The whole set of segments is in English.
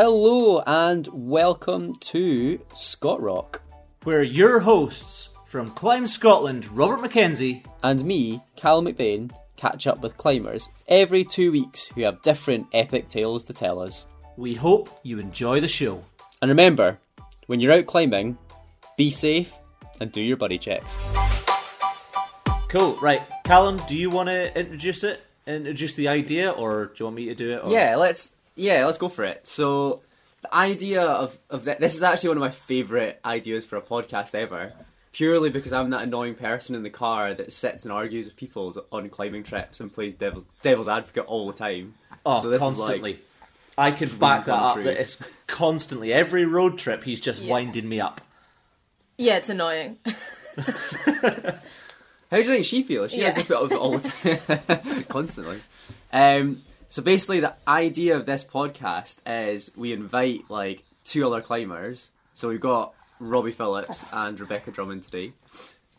Hello and welcome to Scott Rock. Where your hosts from Climb Scotland, Robert Mackenzie, and me, Cal McBain, catch up with climbers every two weeks who have different epic tales to tell us. We hope you enjoy the show. And remember, when you're out climbing, be safe and do your buddy checks. Cool, right. Callum, do you want to introduce it? Introduce the idea, or do you want me to do it? Or... Yeah, let's yeah, let's go for it. So the idea of of th- this is actually one of my favorite ideas for a podcast ever. Purely because I'm that annoying person in the car that sits and argues with people on climbing trips and plays devil's devil's advocate all the time. Oh, so constantly. Like, I could back that up. That it's constantly every road trip he's just yeah. winding me up. Yeah, it's annoying. How do you think she feels? She yeah. has this bit of it all the time, constantly. Um, so basically, the idea of this podcast is we invite like two other climbers. So we've got Robbie Phillips and Rebecca Drummond today,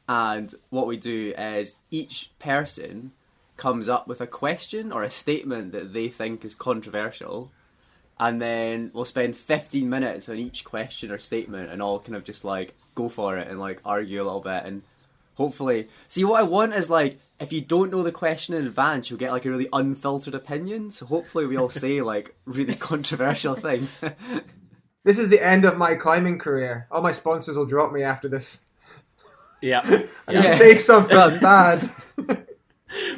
and what we do is each person comes up with a question or a statement that they think is controversial, and then we'll spend 15 minutes on each question or statement and all kind of just like go for it and like argue a little bit. And hopefully see what i want is like if you don't know the question in advance you'll get like a really unfiltered opinion. So hopefully we all say like really controversial things this is the end of my climbing career. All my sponsors will drop me after this. Yeah, yeah. say something bad.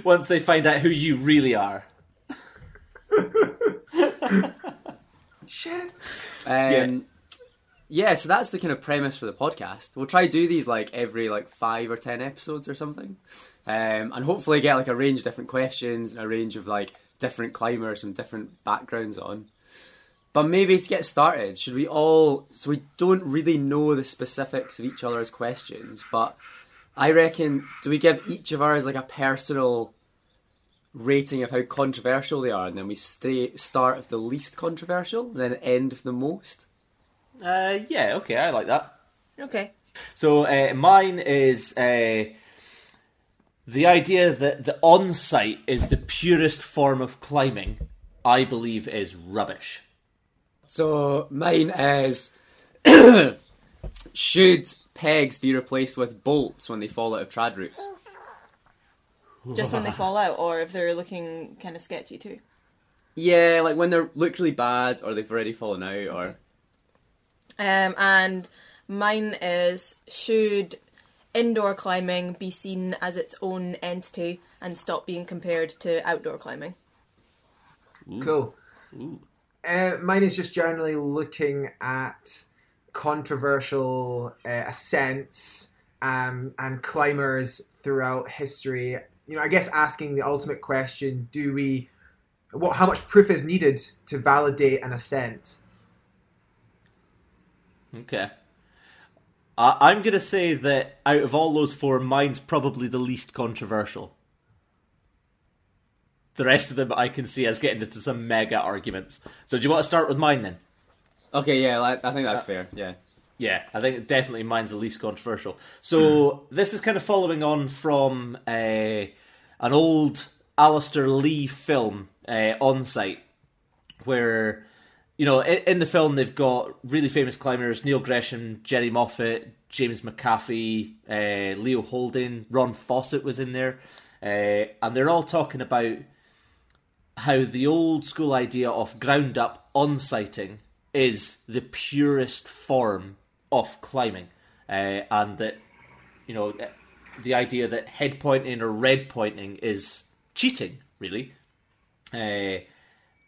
Once they find out who you really are. Shit. Um, yeah. yeah, so that's the kind of premise for the podcast. We'll try to do these like every like five or ten episodes or something, um, and hopefully get like a range of different questions and a range of like different climbers from different backgrounds on. But maybe to get started, should we all? So we don't really know the specifics of each other's questions, but I reckon do we give each of ours like a personal rating of how controversial they are, and then we stay start with the least controversial, and then end with the most. Uh, yeah, okay, I like that. Okay. So uh, mine is uh, the idea that the on-site is the purest form of climbing. I believe is rubbish. So mine is should pegs be replaced with bolts when they fall out of trad routes? Just when they fall out, or if they're looking kind of sketchy too. Yeah, like when they look really bad, or they've already fallen out, or um, and mine is should indoor climbing be seen as its own entity and stop being compared to outdoor climbing? Ooh. Cool. Ooh. Uh, mine is just generally looking at controversial uh, ascents um, and climbers throughout history. You know, I guess asking the ultimate question: Do we? What? How much proof is needed to validate an ascent? Okay. Uh, I'm going to say that out of all those four, mine's probably the least controversial. The rest of them I can see as getting into some mega arguments. So do you want to start with mine then? Okay, yeah, I think that's uh, fair. Yeah. Yeah, I think definitely mine's the least controversial. So this is kind of following on from uh, an old Alastair Lee film uh, on site where you know, in, the film they've got really famous climbers: Neil Gresham, Jerry Moffatt, James McHaffie, uh, Leo Houlding, Ron Fawcett was in there, uh, and they're all talking about how the old school idea of ground up on sighting is the purest form of climbing, uh, and that you know the idea that head pointing or red pointing is cheating, really. Uh,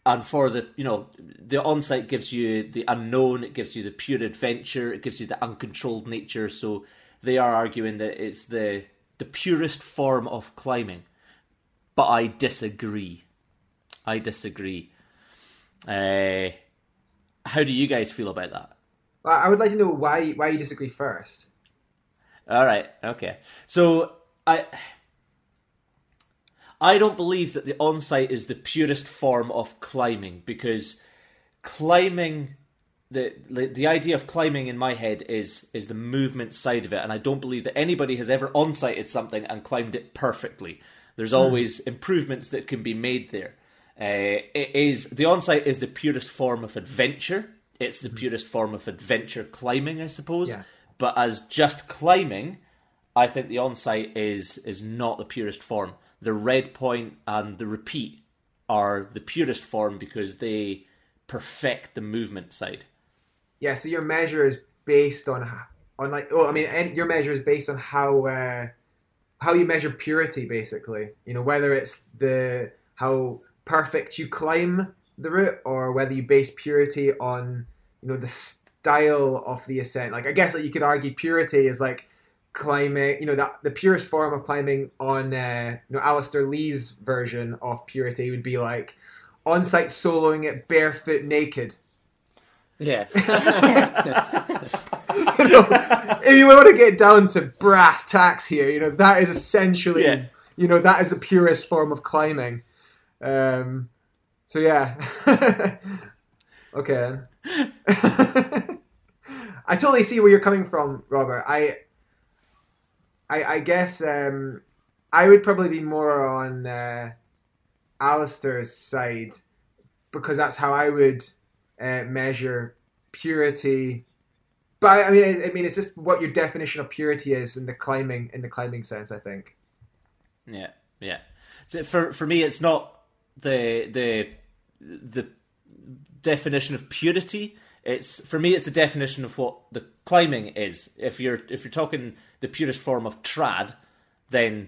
and for the you know the on-site gives you the unknown it gives you the pure adventure it gives you the uncontrolled nature. So they are arguing that it's the the purest form of climbing. But i disagree. I disagree. Uh, how do you guys feel about that? I would like to know why why you disagree first. All right. Okay. So i I don't believe that the on-site is the purest form of climbing because climbing the, the the idea of climbing in my head is is the movement side of it, and I don't believe that anybody has ever on-sited something and climbed it perfectly. There's hmm. always mm. improvements that can be made there. Uh, it is the on-site is the purest form of adventure. It's the purest form of adventure climbing, I suppose. Yeah. But as just climbing, I think the on-site is is not the purest form. The red point and the repeat are the purest form because they perfect the movement side. Yeah, so your measure is based on on like oh, I mean, any, your measure is based on how uh, how you measure purity, basically. You know, whether it's the how perfect you climb the route, or whether you base purity on you know the style of the ascent. Like I guess like you could argue purity is like climbing. You know, that the purest form of climbing on uh, you know Alastair Lee's version of purity would be like on-site soloing it barefoot naked. Yeah. you know, if you want to get down to brass tacks here, you know that is essentially, Yeah. you know, that is the purest form of climbing. Um, so yeah, okay. I totally see where you're coming from, Robert. I, I, I guess um, I would probably be more on uh, Alastair's side because that's how I would uh, measure purity. But I mean, I, I mean, it's just what your definition of purity is in the climbing in the climbing sense. I think. Yeah, yeah. So for for me, it's not the the the definition of purity. It's for me, it's the definition of what the climbing is. If you're if you're talking the purest form of trad, then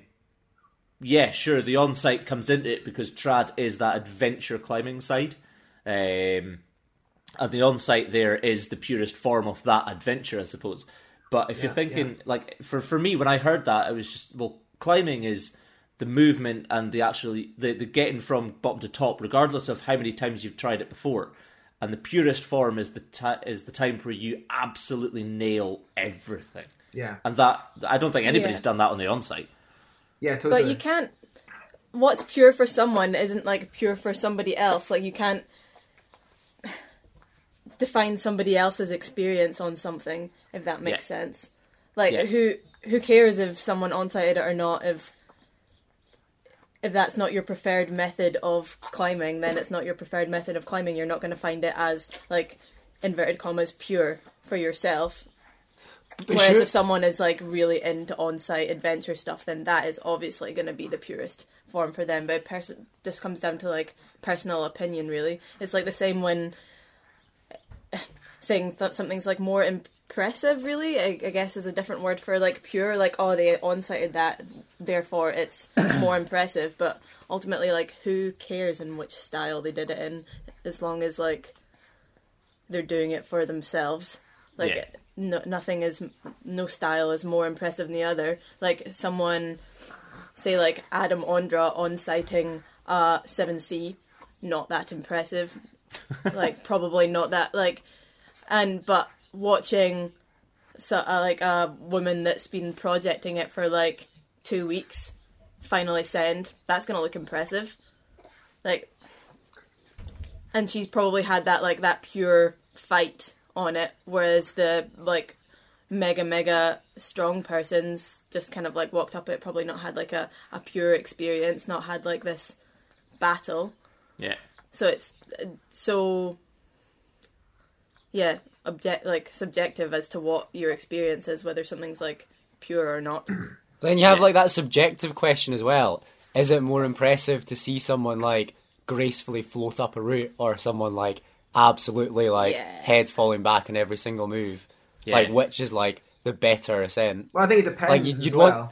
yeah, sure, the on-site comes into it because trad is that adventure climbing side. Um, and the on-site there is the purest form of that adventure, I suppose. But if you're Yeah, thinking like for for me, when I heard that, I was just well, climbing is the movement and the actually the, the getting from bottom to top, regardless of how many times you've tried it before. And the purest form is the ti is the time where you absolutely nail everything. Yeah. And that I don't think anybody's Yeah. done that on the on-site. Yeah. Totally. But you can't. What's pure for someone isn't like pure for somebody else. Like you can't define somebody else's experience on something if that makes Yeah. sense. Like Yeah. who who cares if someone on-sited it or not? If if that's not your preferred method of climbing, then it's not your preferred method of climbing. You're not going to find it as like inverted commas pure for yourself. Whereas sure- if someone is like really into on-site adventure stuff, then that is obviously going to be the purest form for them. But pers- this comes down to like personal opinion, really. It's like the same when saying th- something's like more impressive. Really, I, I guess is a different word for like pure. Like oh, they on-sited that, therefore it's more impressive. But ultimately, like who cares in which style they did it in, as long as like they're doing it for themselves. Like Yeah. no, nothing is no style is more impressive than the other. Like someone say like Adam Ondra on sighting uh 7C, not that impressive. like probably not that like and but watching so uh, like a woman that's been projecting it for like 2 weeks finally send, that's to look impressive. Like and she's probably had that like that pure fight on it whereas the like mega mega strong person's just kind of like walked up it probably not had like a, a pure experience not had like this battle Yeah. so it's uh, so yeah object like subjective as to what your experience is whether something's like pure or not Then you have Yeah. like that subjective question as well. Is it more impressive to see someone like gracefully float up a route or someone like absolutely like Yeah. head falling back in every single move? Yeah. Like which is like the better ascent? Well, I think it depends Like, you'd- as you'd well. want-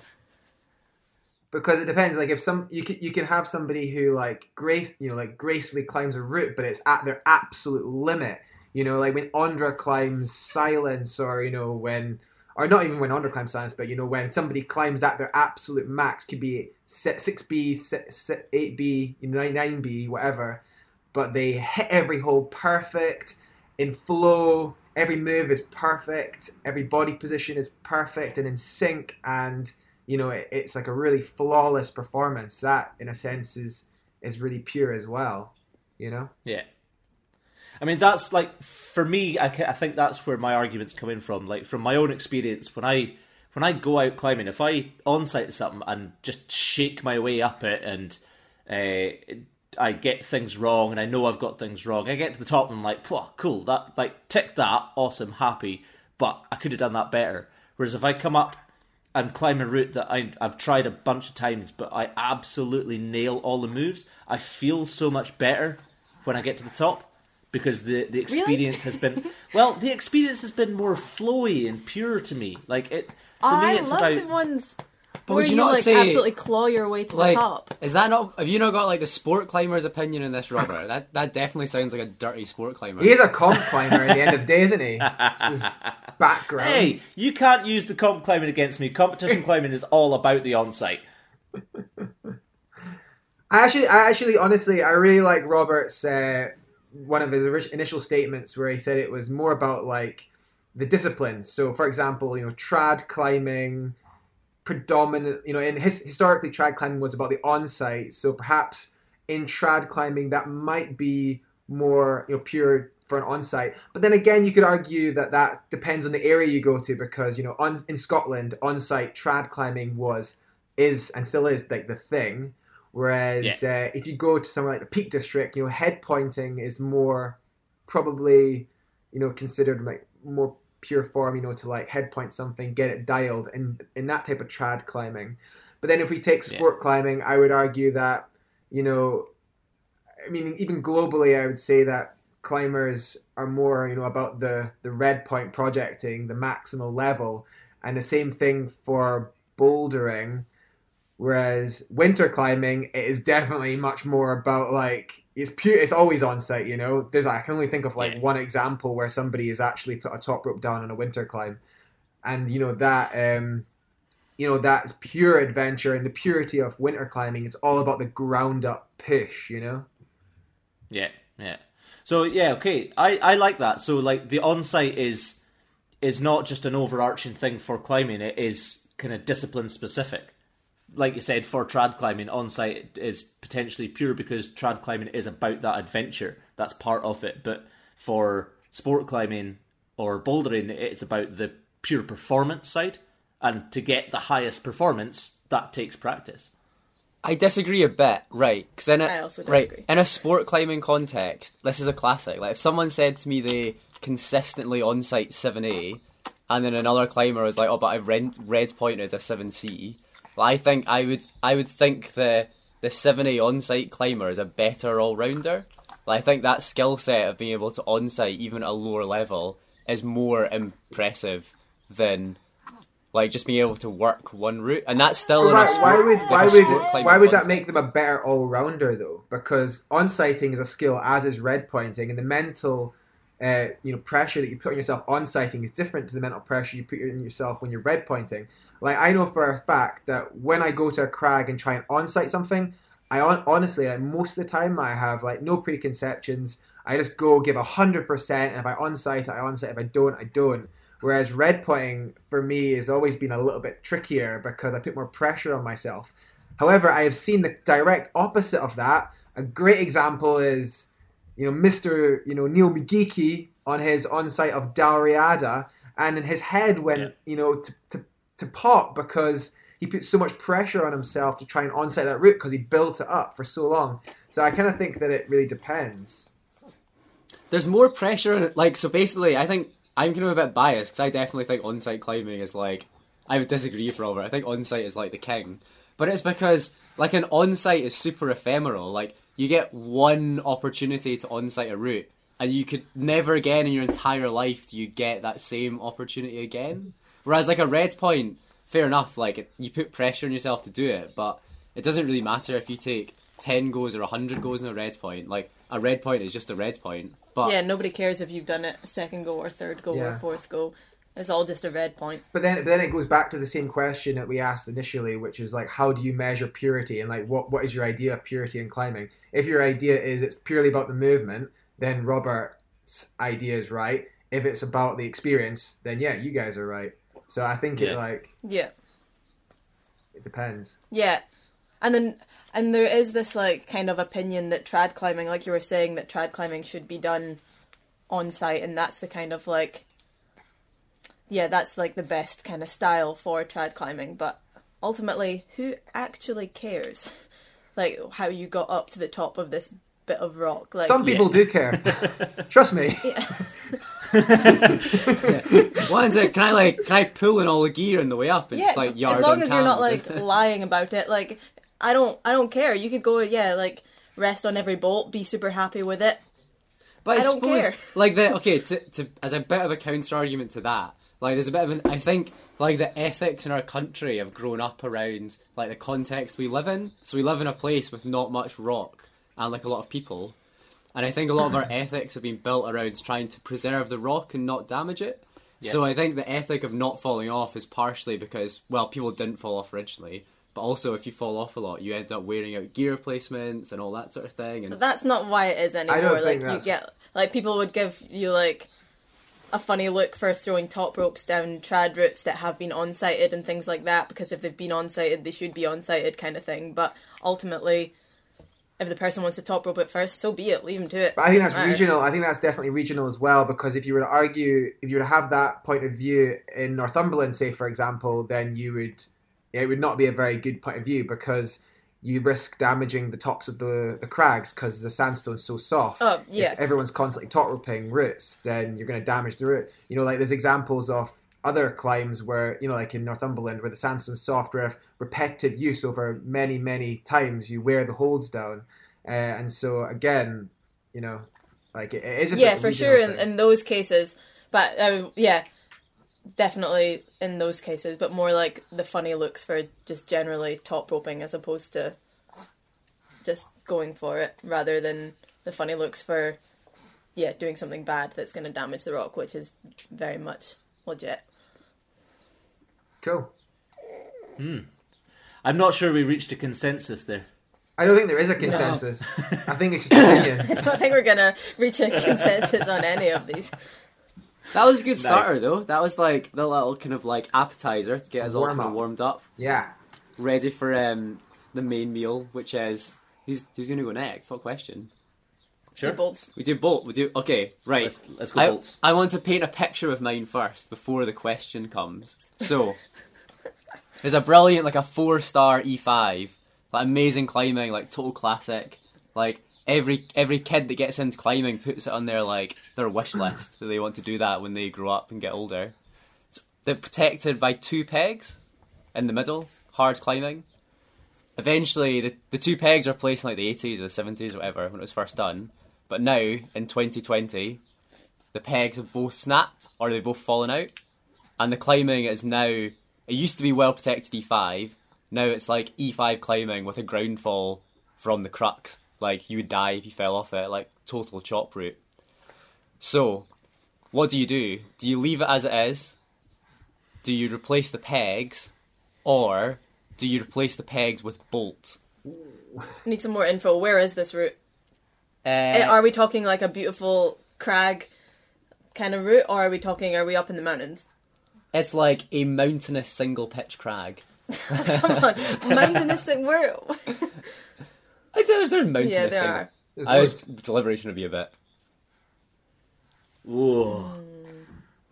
Because it depends. Like if some you can you can have somebody who like grace you know like gracefully climbs a route, but it's at their absolute limit. You know, like when Ondra climbs silence, or you know when, or not even when Ondra climbs silence, but you know when somebody climbs at their absolute max, could be six B, eight B, you know nine B, whatever. But they hit every hole perfect in flow. Every move is perfect. Every body position is perfect and in sync, and you know it, it's like a really flawless performance. That, in a sense, is is really pure as well. You know. Yeah. I mean, that's like for me. I, I think that's where my arguments come in from. Like from my own experience, when I when I go out climbing, if I on-site something and just shake my way up it and uh, I get things wrong and I know I've got things wrong. I get to the top and I'm like, cool, that like tick that, awesome, happy, but I could have done that better. Whereas if I come up and climb a route that I, I've tried a bunch of times, but I absolutely nail all the moves, I feel so much better when I get to the top because the the experience has been well, the experience has been more flowy and pure to me. Like it for I me, it's love about the ones But where would you you, not like say absolutely claw your way to like the top. is that not have you not got like the sport climber's opinion in this, Robert? that that definitely sounds like a dirty sport climber. He is a comp climber at the end of the day, isn't he? This is background. Hey, you can't use the comp climbing against me. Competition climbing is all about the on-site. I actually, I actually, honestly, I really like Robert's uh, one of his initial statements where he said it was more about like the disciplines. So, for example, you know, trad climbing, predominant, you know, in his, historically, trad climbing was about the on-site. So perhaps in trad climbing, that might be more, you know, pure for an on-site. But then again, you could argue that that depends on the area you go to because you know, on in Scotland, on-site trad climbing was is and still is like the thing. Whereas uh, if you go to somewhere like the Peak District, you know, head pointing is more probably, you know, considered like more pure form, you know, to like head point something, get it dialed, in in that type of trad climbing. But then if we take sport climbing, I would argue that, you know, I mean, even globally, I would say that climbers are more, you know, about the the red point projecting, the maximal level, and the same thing for bouldering. Whereas winter climbing, it is definitely much more about like it's pure. It's always on site, you know. There's I can only think of like Yeah. one example where somebody has actually put a top rope down on a winter climb, and you know that um, you know that's pure adventure and the purity of winter climbing is all about the ground up push, you know. Yeah, yeah. So yeah, okay. I I like that. So like the on-site is is not just an overarching thing for climbing. It is kind of discipline specific. Like you said, for trad climbing, on-site is potentially pure because trad climbing is about that adventure. That's part of it. But for sport climbing or bouldering, it's about the pure performance side. And to get the highest performance, that takes practice. I disagree a bit, right? Because in a I also right in a sport climbing context, this is a classic. Like if someone said to me they consistently on site seven A, and then another climber was like, "Oh, but I've red, red pointed a seven C," well, I think I would I would think the the seven A on site climber is a better all rounder. Like, I think that skill set of being able to on site even at a lower level is more impressive than. Like just being able to work one route, and that's still Why, sport, why would like why would why would that make them a better all rounder though? Because on sighting is a skill, as is red pointing, and the mental, uh, you know, pressure that you put on yourself on sighting is different to the mental pressure you put on yourself when you're red pointing. Like I know for a fact that when I go to a crag and try and on sight something, I on, honestly, like, most of the time, I have like no preconceptions. I just go give hundred percent, and if I on sight, I on sight. If I don't, I don't. Whereas red pointing for me has always been a little bit trickier because I put more pressure on myself. However, I have seen the direct opposite of that. A great example is, you know, Mr. You know Neil McGeeky on his on-site of Dalriada, and in his head went, Yeah. you know, to, to to pop because he put so much pressure on himself to try and on-site that route because he built it up for so long. So I kind of think that it really depends. there's more pressure on it. Like, so basically, I think I'm kind of a bit biased because I definitely think on-site climbing is like. I would disagree with Robert. I think on-site is like the king, but it's because like an on-site is super ephemeral. Like you get one opportunity to on-site a route, and you could never again in your entire life do you get that same opportunity again. Whereas like a red point, fair enough. Like it, you put pressure on yourself to do it, but it doesn't really matter if you take ten goes or hundred goes in a red point. Like a red point is just a red point. But yeah, nobody cares if you've done it second go or third go Yeah. or fourth go. It's all just a red point. But then, but then it goes back to the same question that we asked initially, which is like, how do you measure purity, and like, what what is your idea of purity in climbing? If your idea is it's purely about the movement, then Robert's idea is right. If it's about the experience, then yeah, you guys are right. So I think it Yeah. like Yeah. it depends. Yeah. And then and there is this like kind of opinion that trad climbing, like you were saying, that trad climbing should be done on site and that's the kind of like yeah, that's like the best kind of style for trad climbing, but ultimately who actually cares? like how you got up to the top of this bit of rock. Like Some people do care. Trust me. One's like, can I like can I pull in all the gear on the way up and yeah, just like yard as long as you're not like lying about it. Like I don't, I don't care. You could go, yeah, like rest on every bolt, be super happy with it. But I, I don't suppose, care. like the okay, to, to as a bit of a counter argument to that, like there's a bit of an I think like the ethics in our country have grown up around like the context we live in. So we live in a place with not much rock and like a lot of people, and I think a lot of our ethics have been built around trying to preserve the rock and not damage it. So I think the ethic of not falling off is partially because well people didn't fall off originally. But also, if you fall off a lot, you end up wearing out gear replacements and all that sort of thing. And But that's not why it is anymore. don't like think you that's- get, like people would give you like a funny look for throwing top ropes down trad routes that have been on sighted and things like that. Because if they've been on sighted, they should be on sighted, kind of thing. But ultimately, if the person wants to top rope it first, so be it. Leave them to it. But I think that's matter. regional. I think that's definitely regional as well because if you were to argue, if you were to have that point of view in Northumberland, say for example, then you would, it would not be a very good point of view because you risk damaging the tops of the the crags because the sandstone's so soft. Oh yeah, If everyone's constantly top roping routes, then you're going to damage the route. You know, like there's examples of other climbs where you know, like in Northumberland, where the sandstone's soft, where if repetitive use over many many times, you wear the holds down, uh, and so again, you know, like it, it's just yeah, a for sure in, in those cases. But uh, yeah, definitely in those cases. But more like the funny looks for just generally top roping as opposed to just going for it, rather than the funny looks for yeah doing something bad that's going to damage the rock, which is very much legit. cool. I'm not sure we reached a consensus there. I don't think there is a consensus. I think it's just opinion. I don't think we're going to reach a consensus on any of these. That was a good starter, Nice. though. That was like the little kind of like appetizer to get us all Warm kind of warmed up, Yeah. ready for um, the main meal, which is who's who's going to go next? What question? Sure. Bolts. We do bolt. We do okay. Right. Let's, let's go I, bolts. I want to paint a picture of mine first before the question comes. So, there's a brilliant, like a four star E5, like amazing climbing, like total classic. Like every every kid that gets into climbing puts it on their like their wish list that they want to do that when they grow up and get older. It's, they're protected by two pegs in the middle, hard climbing. Eventually, the, the two pegs are placed in like the 80s or the 70s or whatever when it was first done. But now, in 2020, the pegs have both snapped or they've both fallen out. And the climbing is now, it used to be well protected E5. Now it's like E5 climbing with a ground fall from the crux. Like you would die if you fell off it, like total chop route. So, what do you do? Do you leave it as it is? Do you replace the pegs? Or do you replace the pegs with bolts? Need some more info. Where is this route? Uh, Uh, Are we talking like a beautiful crag kind of route, or are we talking? Are we up in the mountains? It's like a mountainous single pitch crag. Come on, mountainous. Where? Like, there's, there's mountainous Yeah, there single- are. There's I was, loads. deliberation would be a bit. Ooh.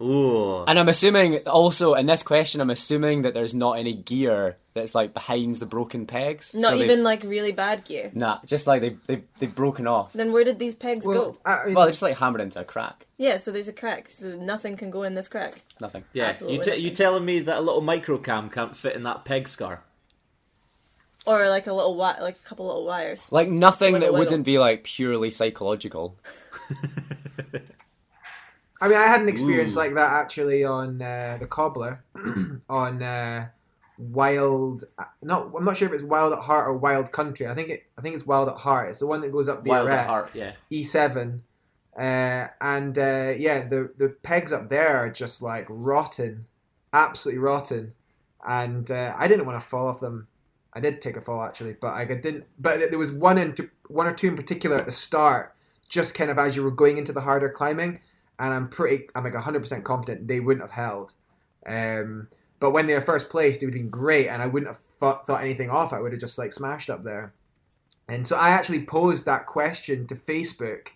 Ooh. And I'm assuming also in this question, I'm assuming that there's not any gear that's like behind the broken pegs. Not So even like really bad gear. Nah, just like they they they've broken off. Then where did these pegs Well, go? I mean, Well, they're just like hammered into a crack. Yeah, so there's a crack. So nothing can go in this crack. Nothing. Yeah, Absolutely you, t- you telling me that a little microcam can't fit in that peg scar? Or like a little wi- like a couple little wires. Like nothing Wiggle, that wiggle. wouldn't be like purely psychological. I mean, I had an experience Ooh. like that actually on uh, the cobbler, on uh, Wild. Not, I'm not sure if it's Wild at Heart or Wild Country. I think it. I think it's Wild at Heart. It's the one that goes up Wild at heart, yeah. E7, uh, and uh, yeah, the the pegs up there are just like rotten, absolutely rotten, and uh, I didn't want to fall off them. I did take a fall actually, but I didn't. But there was one in one or two in particular at the start, just kind of as you were going into the harder climbing, and I'm pretty, I'm like 100% confident they wouldn't have held. Um, but when they were first placed, it would have been great, and I wouldn't have thought, thought anything off. I would have just like smashed up there. And so I actually posed that question to Facebook,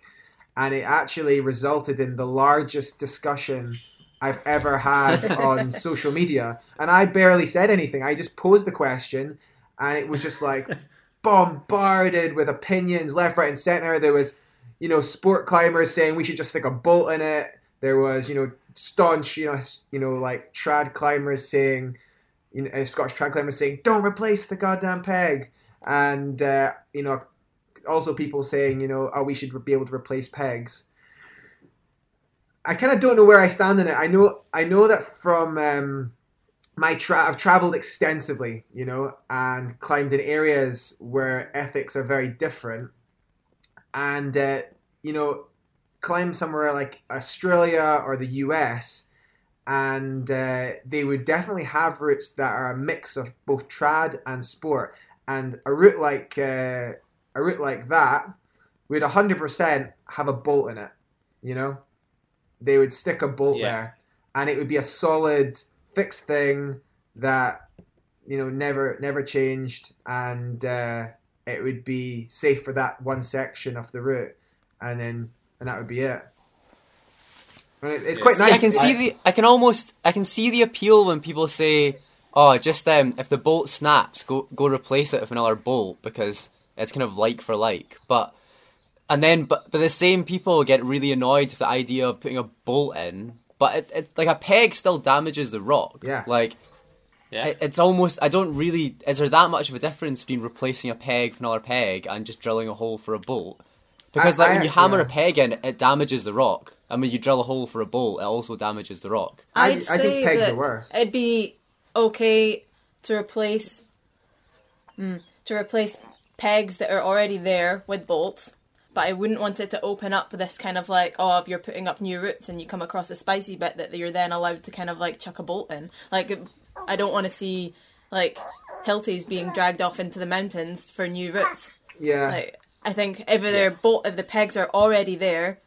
and it actually resulted in the largest discussion I've ever had on social media. And I barely said anything. I just posed the question, and it was just like bombarded with opinions left, right, and center. There was, you know, sport climbers saying we should just stick a bolt in it. There was, you know, staunch, you know, you know, like trad climbers saying, you know, uh, Scottish trad climbers saying, don't replace the goddamn peg, and uh, you know, also people saying, you know, oh, we should be able to replace pegs. I kind of don't know where I stand in it. I know, I know that from um, my tra- I've traveled extensively, you know, and climbed in areas where ethics are very different, and uh, you know, climb somewhere like Australia or the US, and uh, they would definitely have routes that are a mix of both trad and sport. And a route like uh, a route like that would 100% have a bolt in it. You know, they would stick a bolt Yeah. there, and it would be a solid fixed thing that you know never never changed, and uh, it would be safe for that one section of the route, and then and that would be it. And it, it's quite See, nice. I can see I- the I can almost I can see the appeal when people say, "Oh, just um, if the bolt snaps, go go replace it with another bolt because it's kind of like for like." But and then but but the same people get really annoyed with the idea of putting a bolt in, but it, it like a peg still damages the rock. Yeah. Like Yeah. it's almost I don't really is there that much of a difference between replacing a peg for another peg and just drilling a hole for a bolt? Because I- like I- when you hammer yeah. a peg in, it damages the rock, and when you drill a hole for a bolt, it also damages the rock. I- I'd I think say pegs that are worse. It'd be okay to replace mm, to replace pegs that are already there with bolts, but I wouldn't want it to open up this kind of like, oh, if you're putting up new roots and you come across a spicy bit that you're then allowed to kind of like chuck a bolt in. Like, I don't want to see like Hiltis being dragged off into the mountains for new routes. yeah. Like, I think if they're bolt, if the pegs are already there,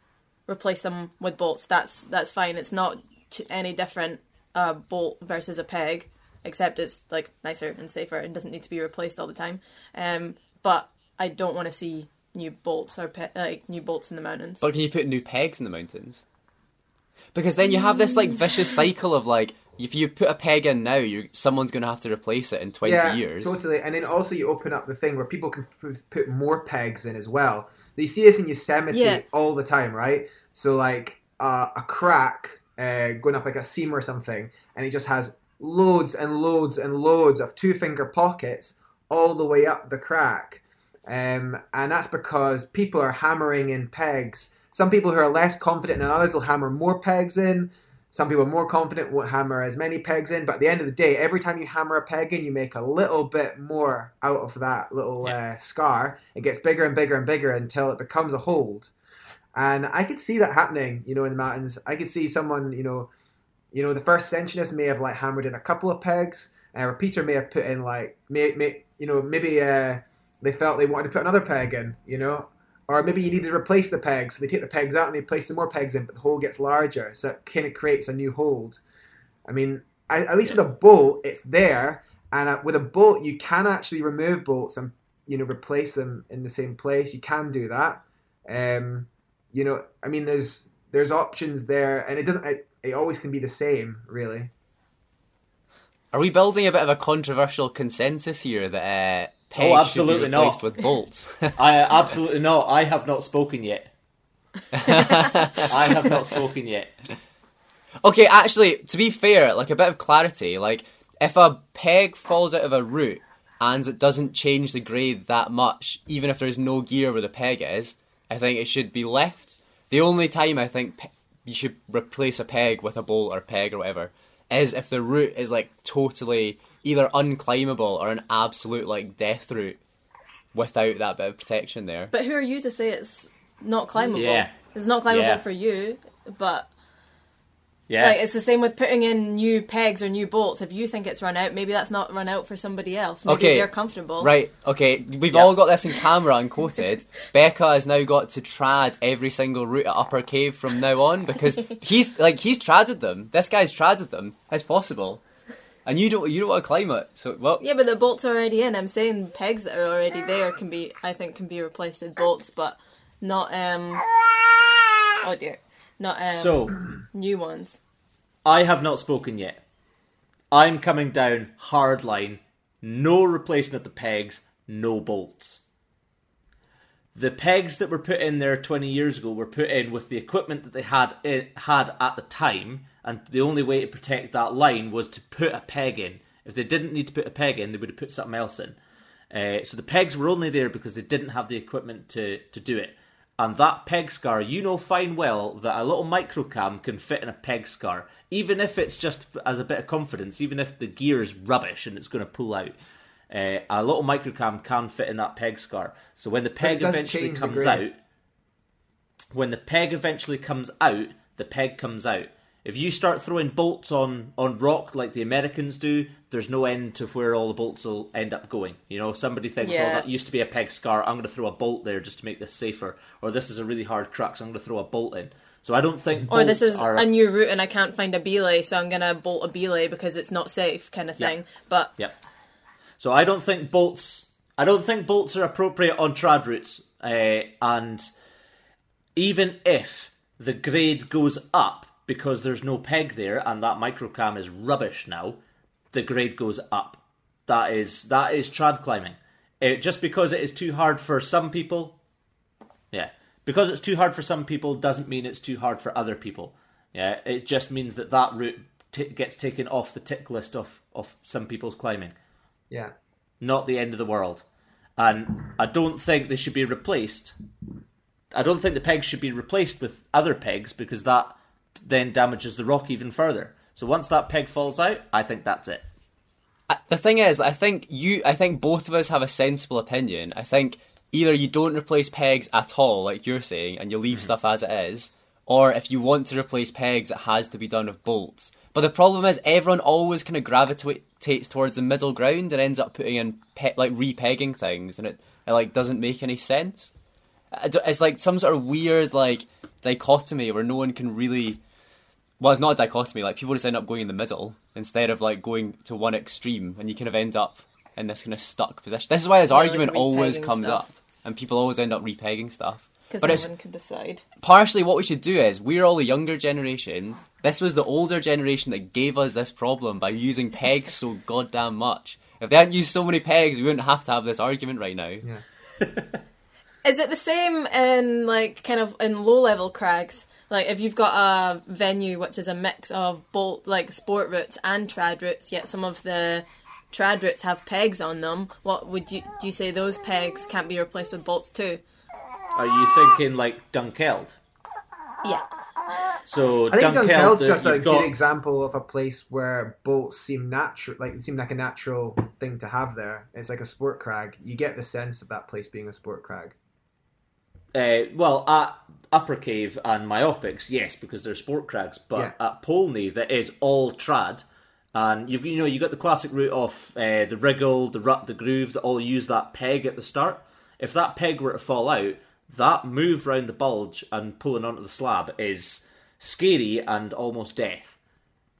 replace them with bolts. That's that's fine. It's not ch- any different uh, bolt versus a peg, except it's like nicer and safer and doesn't need to be replaced all the time. Um, but I don't want to see new bolts or pe- like new bolts in the mountains. But can you put new pegs in the mountains? Because then you have this like vicious cycle of like if you put a peg in now, you someone's going to have to replace it in twenty yeah, years. totally. And then also you open up the thing where people can put, put more pegs in as well. You see this in Yosemite Yeah. all the time, right? So like uh, a crack uh, going up like a seam or something, and it just has loads and loads and loads of two finger pockets all the way up the crack. Um, and that's because people are hammering in pegs. Some people who are less confident than others will hammer more pegs in. Some people are more confident won't hammer as many pegs in, but at the end of the day, every time you hammer a peg in, you make a little bit more out of that little uh, scar. It gets bigger and bigger and bigger until it becomes a hold. And I could see that happening, you know, in the mountains. I could see someone, you know, you know, the first ascensionist may have like hammered in a couple of pegs, uh, or Peter may have put in like, may, may, you know, maybe uh, they felt they wanted to put another peg in, you know, or maybe you need to replace the pegs, so they take the pegs out and they place some more pegs in, but the hole gets larger, so it kind of creates a new hold. I mean, I, at least with a bolt, it's there, and uh, with a bolt, you can actually remove bolts and you know replace them in the same place. You can do that. Um, you know, I mean, there's there's options there, and it doesn't. It, it always can be the same, really. Are we building a bit of a controversial consensus here that uh, Oh, absolutely not. with bolts? I absolutely not. I have not spoken yet. I have not spoken yet. Okay, actually, to be fair, like a bit of clarity, like if a peg falls out of a root and it doesn't change the grade that much, even if there's no gear where the peg is, I think it should be left. The only time I think pe- you should replace a peg with a bolt or peg or whatever is if the root is like totally either unclimbable or an absolute like death route without that bit of protection there. But who are you to say it's not climbable? Yeah. It's not climbable Yeah. for you, but Yeah. like it's the same with putting in new pegs or new bolts. If you think it's run out, maybe that's not run out for somebody else. Maybe Okay, they're comfortable. Right, okay, we've Yeah. all got this in camera and quoted. Becca has now got to trad every single route at Upper Cave from now on because he's like he's tradded them. This guy's tradded them as possible. And you don't you don't want to climb it. So well Yeah, but the bolts are already in. I'm saying pegs that are already there can be, I think, can be replaced with bolts, but not um. Oh dear, not um so new ones. I have not spoken yet. I'm coming down hard line. No replacing of the pegs. no bolts. The pegs that were put in there 20 years ago were put in with the equipment that they had it had at the time, and the only way to protect that line was to put a peg in. If they didn't need to put a peg in, they would have put something else in. Uh, so the pegs were only there because they didn't have the equipment to, to do it. And that peg scar, you know fine well that a little microcam can fit in a peg scar, even if it's just as a bit of confidence, even if the gear is rubbish and it's going to pull out. Uh, a little microcam can fit in that peg scar. So when the peg eventually comes out, when the peg eventually comes out, the peg comes out. If you start throwing bolts on, on rock like the Americans do, there's no end to where all the bolts will end up going. You know, somebody thinks, oh, that used to be a peg scar, I'm going to throw a bolt there just to make this safer. Or this is a really hard crux, I'm going to throw a bolt in. So I don't think Or this is are a new route and I can't find a belay, so I'm gonna bolt a belay because it's not safe, kind of Yeah. thing. But Yep. So I don't think bolts. I don't think bolts are appropriate on trad routes. Uh, and even if the grade goes up because there's no peg there and that microcam is rubbish now, the grade goes up. That is that is trad climbing. It, just because it is too hard for some people, yeah, because it's too hard for some people doesn't mean it's too hard for other people. Yeah, it just means that that route t- gets taken off the tick list of of some people's climbing Yeah. not the end of the world. And I don't think they should be replaced. I don't think the pegs should be replaced with other pegs because that then damages the rock even further. So once that peg falls out, I think that's it. The thing is, I think you, I think both of us have a sensible opinion. I think either you don't replace pegs at all, like you're saying, and you leave mm-hmm. stuff as it is, or if you want to replace pegs, it has to be done with bolts. But the problem is, everyone always kind of gravitates towards the middle ground and ends up putting in pe- like repegging things, and it, it like doesn't make any sense. It's like some sort of weird like dichotomy where no one can really well, it's not a dichotomy. Like people just end up going in the middle instead of like going to one extreme, and you kind of end up in this kind of stuck position. This is why this Yeah, like argument always comes stuff. up, and people always end up repegging stuff. because But no it's one can decide. partially what we should do is we're all the younger generation. This was the older generation that gave us this problem by using pegs so goddamn much. If they hadn't used so many pegs, we wouldn't have to have this argument right now. Yeah. Is it the same in like kind of in low level crags? Like if you've got a venue which is a mix of both like sport routes and trad routes, yet some of the trad routes have pegs on them. What would you do? You say those pegs can't be replaced with bolts too? Are you thinking like Dunkeld? Yeah, So I think Dunkeld, Dunkeld's uh, just a got- good example of a place where bolts seem natural, like seem like a natural thing to have there. It's like a sport crag. You get the sense of that place being a sport crag. Uh, well, at Upper Cave and Myopics, yes, because they're sport crags. But Yeah. at Polney, that is all trad, and you've you know you got the classic route of uh, the wriggle, the rut, the groove that all use that peg at the start. If that peg were to fall out, that move round the bulge and pulling onto the slab is scary and almost death.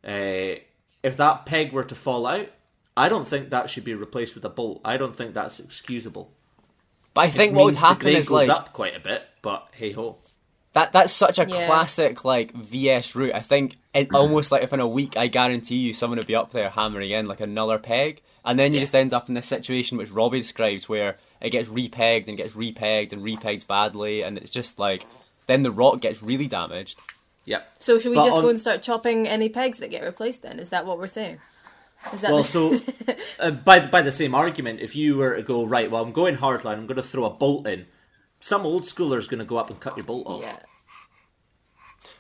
Uh, if that peg were to fall out, I don't think that should be replaced with a bolt. I don't think that's excusable. But I think what would Means the happen grade is goes like up quite a bit, but hey ho. That that's such a Yeah. classic like VS route. I think it, almost like if in a week, I guarantee you someone would be up there hammering in like another peg, and then you Yeah. just end up in this situation which Robbie describes where it gets repegged and gets repegged and repegged badly, and it's just like then the rock gets really damaged. Yep. So should we But just on- go and start chopping any pegs that get replaced? Then is that what we're saying? Is that Well, the- so uh, by by the same argument, if you were to go right, well, I'm going hardline, I'm going to throw a bolt in. Some old schooler's going to go up and cut your bolt off. yeah.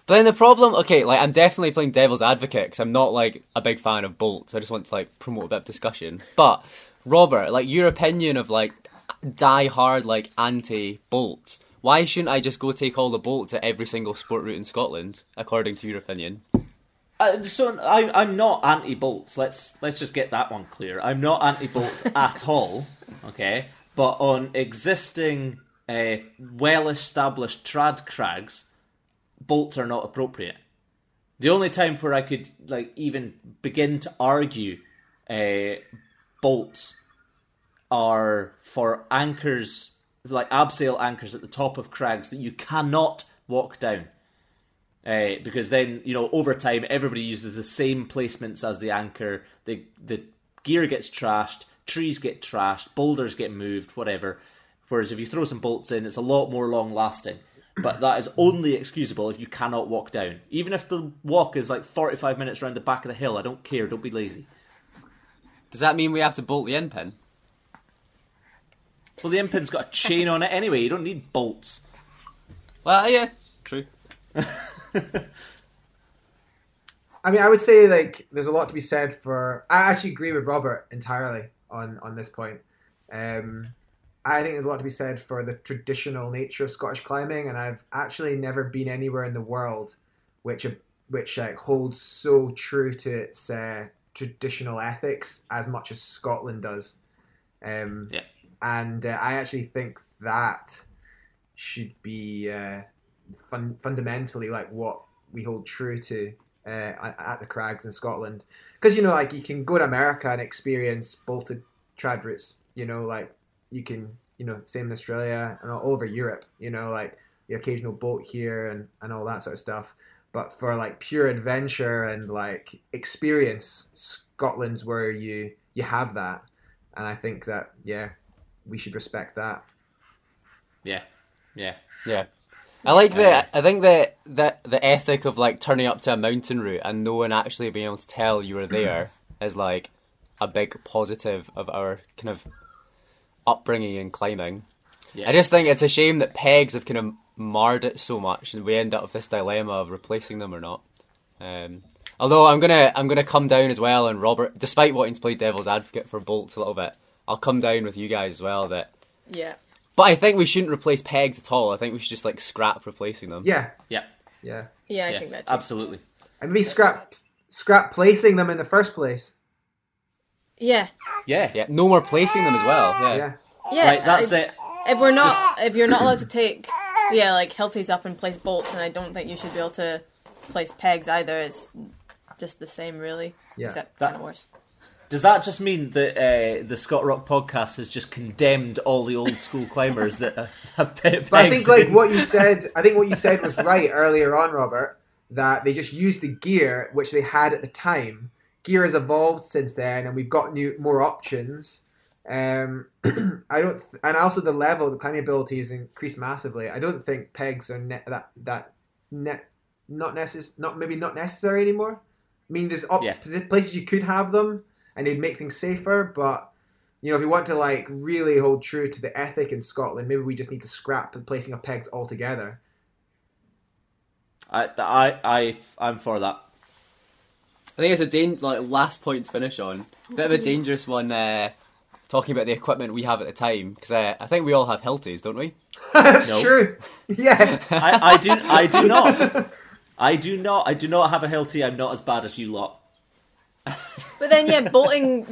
But then the problem, okay, like I'm definitely playing devil's advocate because I'm not like a big fan of bolts. I just want to like promote a bit of discussion. But Robert, like your opinion of like die hard like anti bolts. Why shouldn't I just go take all the bolts at every single sport route in Scotland, according to your opinion? Uh, so I, I'm not anti bolts. Let's let's just get that one clear. I'm not anti bolts at all. Okay, but on existing, uh, well-established trad crags, bolts are not appropriate. The only time where I could like even begin to argue uh, bolts are for anchors, like abseil anchors at the top of crags that you cannot walk down. Uh, because then you know over time everybody uses the same placements as the anchor. The the gear gets trashed. trees get trashed, boulders get moved, whatever. Whereas if you throw some bolts in, it's a lot more long lasting. But that is only excusable if you cannot walk down. Even if the walk is like 45 minutes around the back of the hill, I don't care, don't be lazy. Does that mean we have to bolt the In Pin? Well, the In Pin's got a chain on it anyway, you don't need bolts. Well, yeah, true. I mean, I would say like there's a lot to be said for. I actually agree with Robert entirely on on this point. Um, I think there's a lot to be said for the traditional nature of Scottish climbing, and I've actually never been anywhere in the world which which like holds so true to its uh, traditional ethics as much as Scotland does. Um, Yeah. And uh, I actually think that should be uh, fun- fundamentally like what we hold true to uh, at the crags in Scotland. Because you know, like you can go to America and experience bolted trad routes. You know, like you can, you know, same in Australia and all over Europe. You know, like the occasional boat here and and all that sort of stuff. But for like pure adventure and like experience, Scotland's where you you have that, and I think that yeah, we should respect that. Yeah, yeah. Yeah. I like the. I think the, the the ethic of like turning up to a mountain route and no one actually being able to tell you were there is like a big positive of our kind of upbringing in climbing. Yeah. I just think it's a shame that pegs have kind of marred it so much, and we end up with this dilemma of replacing them or not. Um, although I'm gonna I'm gonna come down as well, and Robert, despite wanting to play devil's advocate for bolts a little bit, I'll come down with you guys as well. That, Yeah. But I think we shouldn't replace pegs at all. I think we should just like scrap replacing them. Yeah, Yeah, yeah, Yeah, I yeah, think that too. absolutely. and maybe scrap scrap placing them in the first place. Yeah. Yeah, Yeah, no more placing them as well. Yeah. Yeah, Yeah. right. That's I- it. If we're not, if you're not allowed to take, yeah, like Hilties up and place bolts, and I don't think you should be able to place pegs either. It's just the same, really, Yeah. except That- kind of worse. Does that just mean that uh, the Scott Rock podcast has just condemned all the old school climbers that have pe- but I pegs think like in? what you said, I think what you said was right earlier on, Robert. That they just used the gear which they had at the time. Gear has evolved since then, and we've got new more options. Um, I don't, th- and also the level, the climbing ability has increased massively. I don't think pegs are ne- that that ne- not necess- not maybe not necessary anymore. I mean, there's op- Yeah. places you could have them, and they'd make things safer. But you know, if you want to like really hold true to the ethic in Scotland, maybe we just need to scrap the placing of pegs altogether. I, I, I, I'm for that. I think it's a dan- like last point to finish on. Bit of a dangerous one. Uh, talking about the equipment we have at the time, because uh, I think we all have Hilties, don't we? That's No. true. Yes. I, I do, I do not. I do not. I do not have a Hilti. I'm not as bad as you lot. But then, yeah, bolting.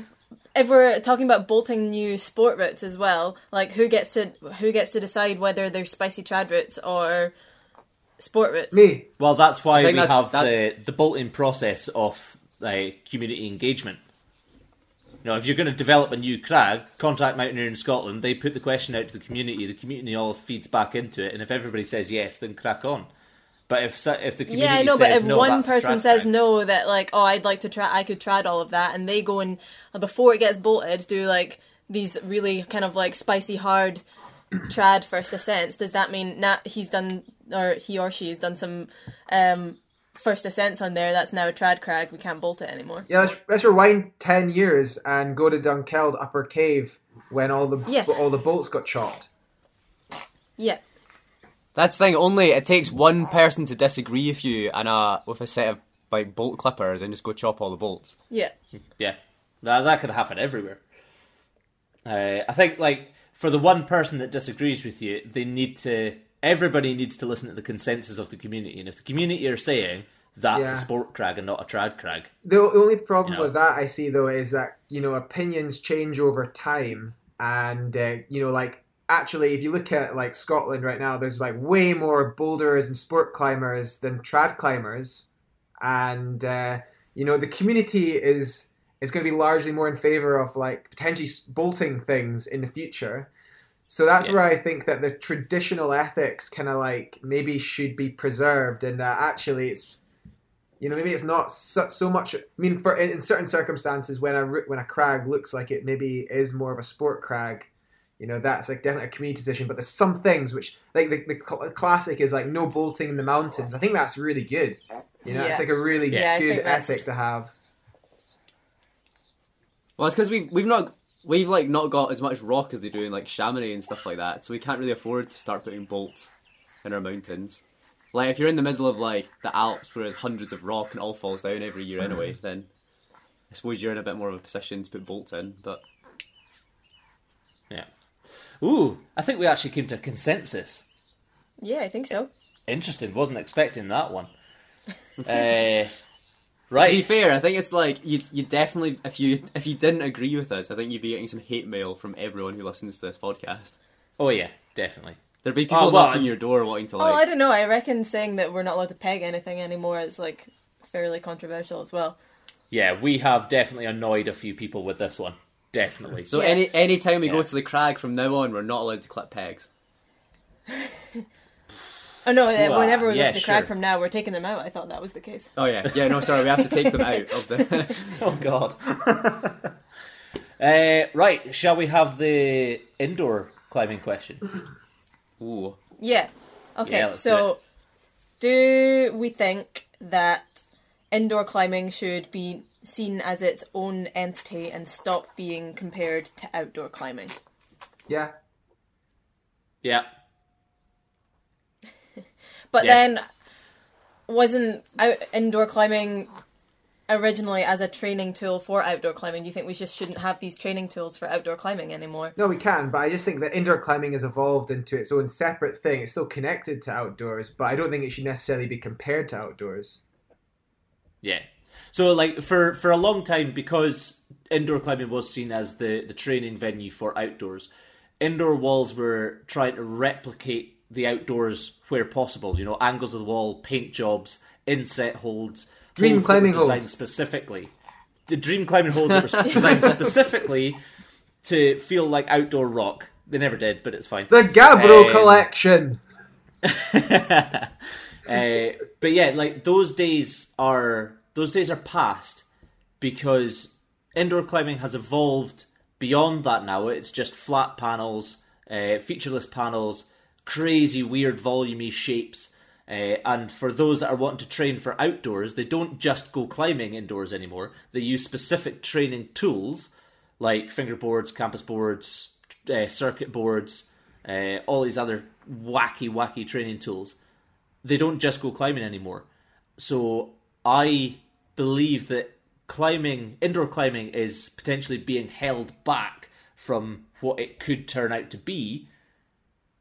If we're talking about bolting new sport routes as well, like who gets to who gets to decide whether they're spicy trad routes or sport routes? Me. Well, that's why we that- have that- the the bolting process of uh, community engagement. You know, if you're going to develop a new crag, contact Mountaineering Scotland. They put the question out to the community. The community all feeds back into it, and if everybody says yes, then crack on. But if so- if the community Yeah, I know, says but if no, one person says crag. no, that like, oh, I'd like to try, I could trad all of that, and they go and uh, before it gets bolted, do like these really kind of like spicy hard trad first ascents. Does that mean that he's done or he or she has done some um, first ascents on there? That's now a trad crag. We can't bolt it anymore. Yeah, let's, let's rewind ten years and go to Dunkeld Upper Cave when all the Yeah. all the bolts got chopped. Yeah, That's the thing. Only it takes one person to disagree with you and uh with a set of like bolt clippers and just go chop all the bolts. yeah, Yeah, that, that could happen everywhere. Uh, I think, like, for the one person that disagrees with you, they need to. Everybody needs to listen to the consensus of the community, and if the community are saying that's Yeah. a sport crag and not a trad crag, The only problem You know. with that I see though is that you know opinions change over time, and uh, you know like actually if you look at like Scotland right now, there's like way more boulders and sport climbers than trad climbers, and uh, you know the community is is going to be largely more in favor of like potentially bolting things in the future. So that's Yeah. where I think that the traditional ethics kind of like maybe should be preserved, and that actually it's You know, maybe it's not so, so much. I mean, for in, in certain circumstances, when a when a crag looks like it maybe is more of a sport crag, you know, that's like definitely a community decision. But there's some things which, like the, the cl- classic is like no bolting in the mountains. I think that's really good. You know, it's like a really Yeah, I good think that's- ethic to have. Well, it's because we've we've not we've like not got as much rock as they do in like Chamonix and stuff like that, so we can't really afford to start putting bolts in our mountains. Like if you're in the middle of like the Alps where there's hundreds of rock and all falls down every year mm. anyway, then I suppose you're in a bit more of a position to put bolts in. But Yeah. Ooh, I think we actually came to a consensus. Yeah, I think so. Interesting. Wasn't expecting that one. uh, to be fair, I think it's like you you definitely if you if you didn't agree with us, I think you'd be getting some hate mail from everyone who listens to this podcast. Oh yeah, definitely. There'd be people Oh, well, knocking I- your door wanting to Oh, I don't know. I reckon saying that we're not allowed to peg anything anymore is like fairly controversial as well. Yeah, we have definitely annoyed a few people with this one. Definitely. so Yeah. any any time we Yeah. go to the crag from now on, we're not allowed to clip pegs. Oh no! uh, Wow, whenever we yeah, lift the crag from now, we're taking them out. I thought that was the case. Oh yeah, yeah. No, sorry, we have to take them out of the. oh god. uh, right. Shall we have the indoor climbing question? Ooh. Yeah. Okay. Yeah, let's do so, do we think that indoor climbing should be seen as its own entity and stop being compared to outdoor climbing? Yeah. Yeah. But Yes. then, wasn't out- indoor climbing originally as a training tool for outdoor climbing? Do you think we just shouldn't have these training tools for outdoor climbing anymore? No, we can, but I just think that indoor climbing has evolved into its own separate thing. It's still connected to outdoors, but I don't think it should necessarily be compared to outdoors. Yeah. So like for for a long time because indoor climbing was seen as the the training venue for outdoors, indoor walls were trying to replicate the outdoors where possible. You know, angles of the wall, paint jobs, inset holds, Dream holds climbing designed holds. specifically. The dream climbing holds that were designed specifically to feel like outdoor rock. They never did, but it's fine. The Gabbro Um, collection. uh, but yeah, like those days are those days are past because indoor climbing has evolved beyond that now. It's just flat panels, uh, featureless panels, crazy weird volumey shapes. Uh, and for those that are wanting to train for outdoors, they don't just go climbing indoors anymore. They use specific training tools like fingerboards, campus boards, uh, circuit boards, uh, all these other wacky, wacky training tools. They don't just go climbing anymore. So I believe that climbing, indoor climbing, is potentially being held back from what it could turn out to be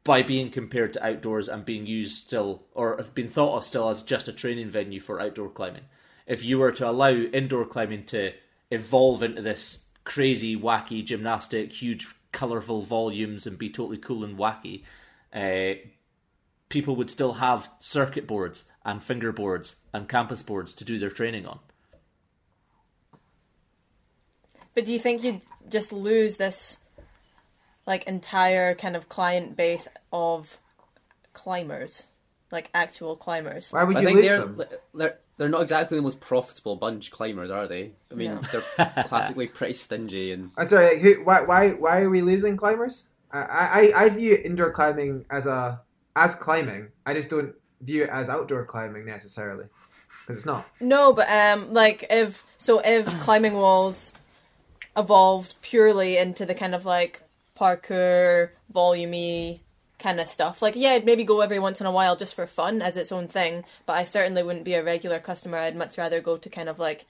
by being compared to outdoors and being used still, or have been thought of still as just a training venue for outdoor climbing. If you were to allow indoor climbing to evolve into this crazy, wacky, gymnastic, huge, colourful volumes and be totally cool and wacky, uh, people would still have circuit boards and fingerboards and campus boards to do their training on. But do you think you'd just lose this like entire kind of client base of climbers, like actual climbers? Why would I you think lose they're, them? they're they're not exactly the most profitable bunch climbers, are they? I mean, No. they're classically pretty stingy and I'm sorry. like, Who, why? Why? Why are we losing climbers? I, I I view indoor climbing as a as climbing. I just don't view it as outdoor climbing necessarily because it's not. No, but um, like if so, if climbing walls evolved purely into the kind of like parkour, volumey kind of stuff, like yeah, I'd maybe go every once in a while just for fun as its own thing. But I certainly wouldn't be a regular customer. I'd much rather go to kind of like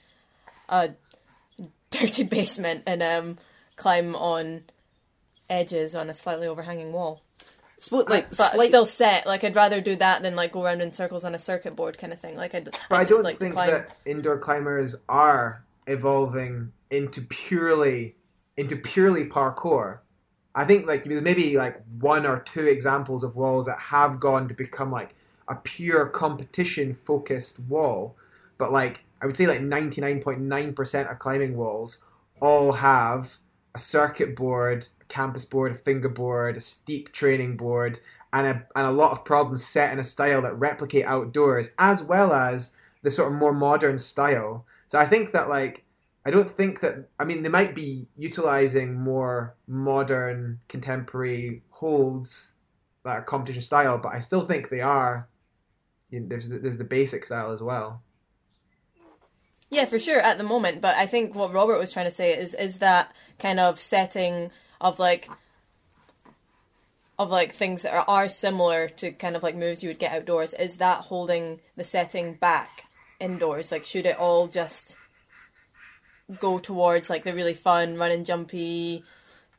a dirty basement and um climb on edges on a slightly overhanging wall. Spo- like But slight- still set. Like I'd rather do that than like go around in circles on a circuit board kind of thing. Like I'd, But I'd I don't like think climb. that indoor climbers are evolving into purely into purely parkour. I think like maybe like one or two examples of walls that have gone to become like a pure competition focused wall, but like I would say like ninety nine point nine percent of climbing walls all have a circuit board, a campus board, a fingerboard, a steep training board, and a and a lot of problems set in a style that replicate outdoors, as well as the sort of more modern style. So I think that like I don't think that I mean they might be utilizing more modern contemporary holds that are competition style, but I still think they are. You know, there's there's the basic style as well. Yeah, for sure at the moment, but I think what Robert was trying to say is is that kind of setting of like of like things that are, are similar to kind of like moves you would get outdoors is that holding the setting back indoors like should it all just go towards like the really fun run and jumpy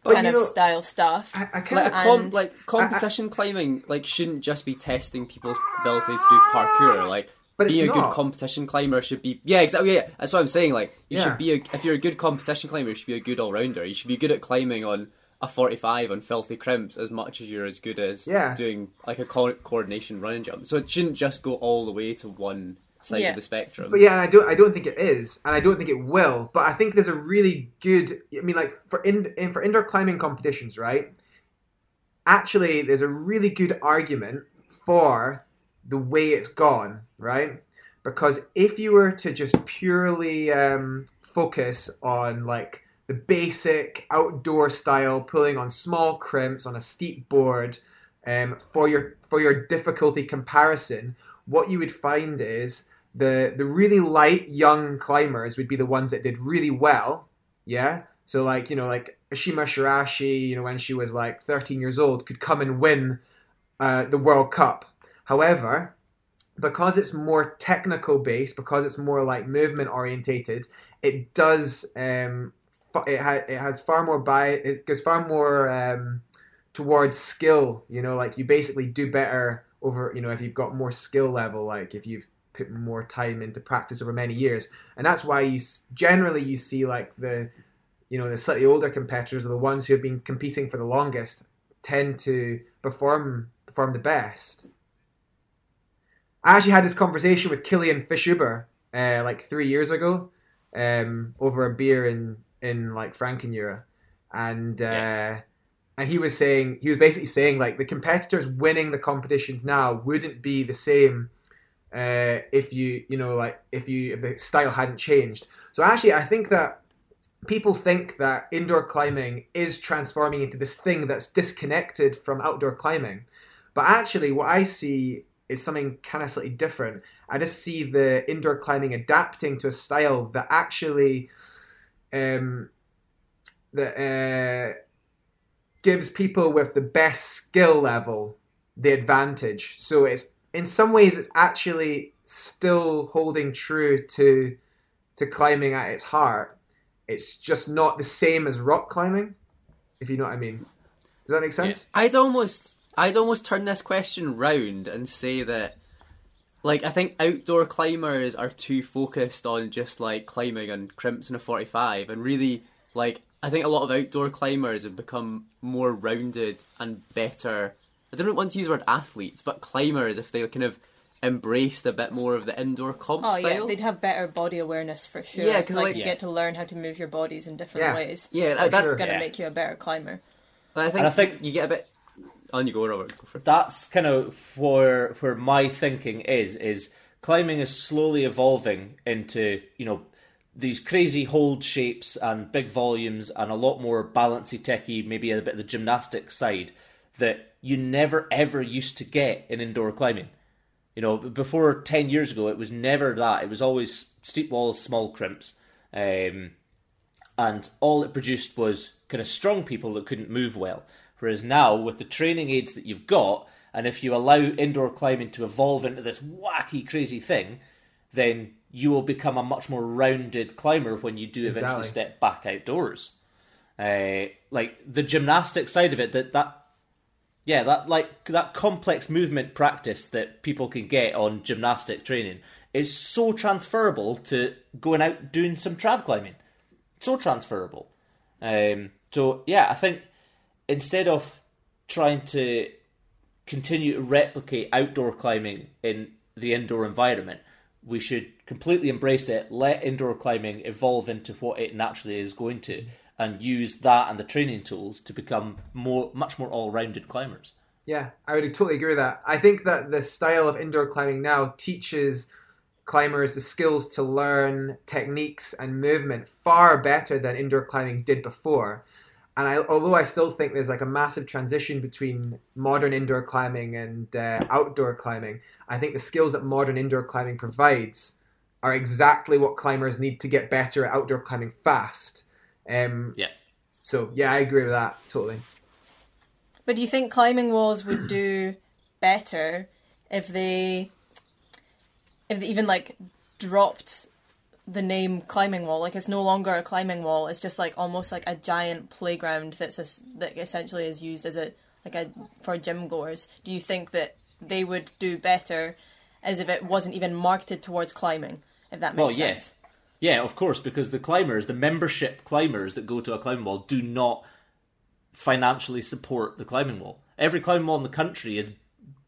But, kind of know, style stuff I, I kind Like, of com- like competition climbing, like shouldn't just be testing people's ability to do parkour. Ah! Like But being a not. good competition climber should be yeah exactly yeah that's what I'm saying. Like you Yeah. should be a, if you're a good competition climber, you should be a good all rounder. You should be good at climbing on a 45 on filthy crimps as much as you're as good as Yeah. doing like a co- coordination running jump. So it shouldn't just go all the way to one side Yeah. of the spectrum. But yeah, and I don't I don't think it is, and I don't think it will. But I think there's a really good. I mean, like for in, in for indoor climbing competitions, right? Actually, there's a really good argument for the way it's gone, right? Because if you were to just purely um, focus on like the basic outdoor style, pulling on small crimps on a steep board, um, for your for your difficulty comparison, what you would find is the the really light young climbers would be the ones that did really well. Yeah. So like you know like Ashima Shiraishi, you know when she was like 13 years old, could come and win uh, the World Cup. However, because it's more technical based, because it's more like movement orientated, it does um, it, ha- it has far more bias. It goes far more um, towards skill. You know, like you basically do better over. You know, if you've got more skill level, like if you've put more time into practice over many years, and that's why you generally you see like the you know the slightly older competitors are the ones who have been competing for the longest tend to perform perform the best. I actually had this conversation with Kilian Fischhuber uh, like three years ago um, over a beer in in like Frankenjura, and uh, Yeah. And he was saying he was basically saying like the competitors winning the competitions now wouldn't be the same uh, if you you know like if you if the style hadn't changed. So actually, I think that people think that indoor climbing is transforming into this thing that's disconnected from outdoor climbing, but actually, what I see is something kind of slightly different. I just see the indoor climbing adapting to a style that actually um, that uh, gives people with the best skill level the advantage. So it's in some ways it's actually still holding true to to climbing at its heart. It's just not the same as rock climbing, if you know what I mean. Does that make sense? I'd almost I'd almost turn this question round and say that like I think outdoor climbers are too focused on just like climbing and crimps in a 45 and really like I think a lot of outdoor climbers have become more rounded and better I don't want to use the word athletes but climbers if they kind of embraced a bit more of the indoor comp oh style yeah they'd have better body awareness for sure Yeah, 'cause, like- you get to learn how to move your bodies in different Yeah. ways yeah For that's sure. gonna Yeah. make you a better climber but I think, And I think- you get a bit on you go Robert go for it. that's kind of where where my thinking is is climbing is slowly evolving into you know these crazy hold shapes and big volumes and a lot more balancy techy maybe a bit of the gymnastic side that you never ever used to get in indoor climbing. You know before 10 years ago it was never that. It was always steep walls small crimps. Um, and all it produced was kind of strong people that couldn't move well. Whereas now, with the training aids that you've got, and if you allow indoor climbing to evolve into this wacky, crazy thing, then you will become a much more rounded climber when you do eventually Exactly. step back outdoors. Uh, like the gymnastic side of it, that that yeah, that like that complex movement practice that people can get on gymnastic training is so transferable to going out doing some trad climbing. So transferable. Um, so yeah, I think instead of trying to continue to replicate outdoor climbing in the indoor environment, we should completely embrace it, let indoor climbing evolve into what it naturally is going to, and use that and the training tools to become more, much more all-rounded climbers. Yeah, I would totally agree with that. I think that the style of indoor climbing now teaches climbers the skills to learn techniques and movement far better than indoor climbing did before. And I, although I still think there's like a massive transition between modern indoor climbing and uh, outdoor climbing, I think the skills that modern indoor climbing provides are exactly what climbers need to get better at outdoor climbing fast. Um, Yeah. So yeah, I agree with that totally. But do you think climbing walls would do better if they if they even like dropped the name climbing wall? Like it's no longer a climbing wall. It's just like almost like a giant playground that's es- that essentially is used as a like a for gym goers. Do you think that they would do better as if it wasn't even marketed towards climbing? If that makes Well, yeah. sense. Yeah, of course, because the climbers, the membership climbers that go to a climbing wall, do not financially support the climbing wall. Every climbing wall in the country is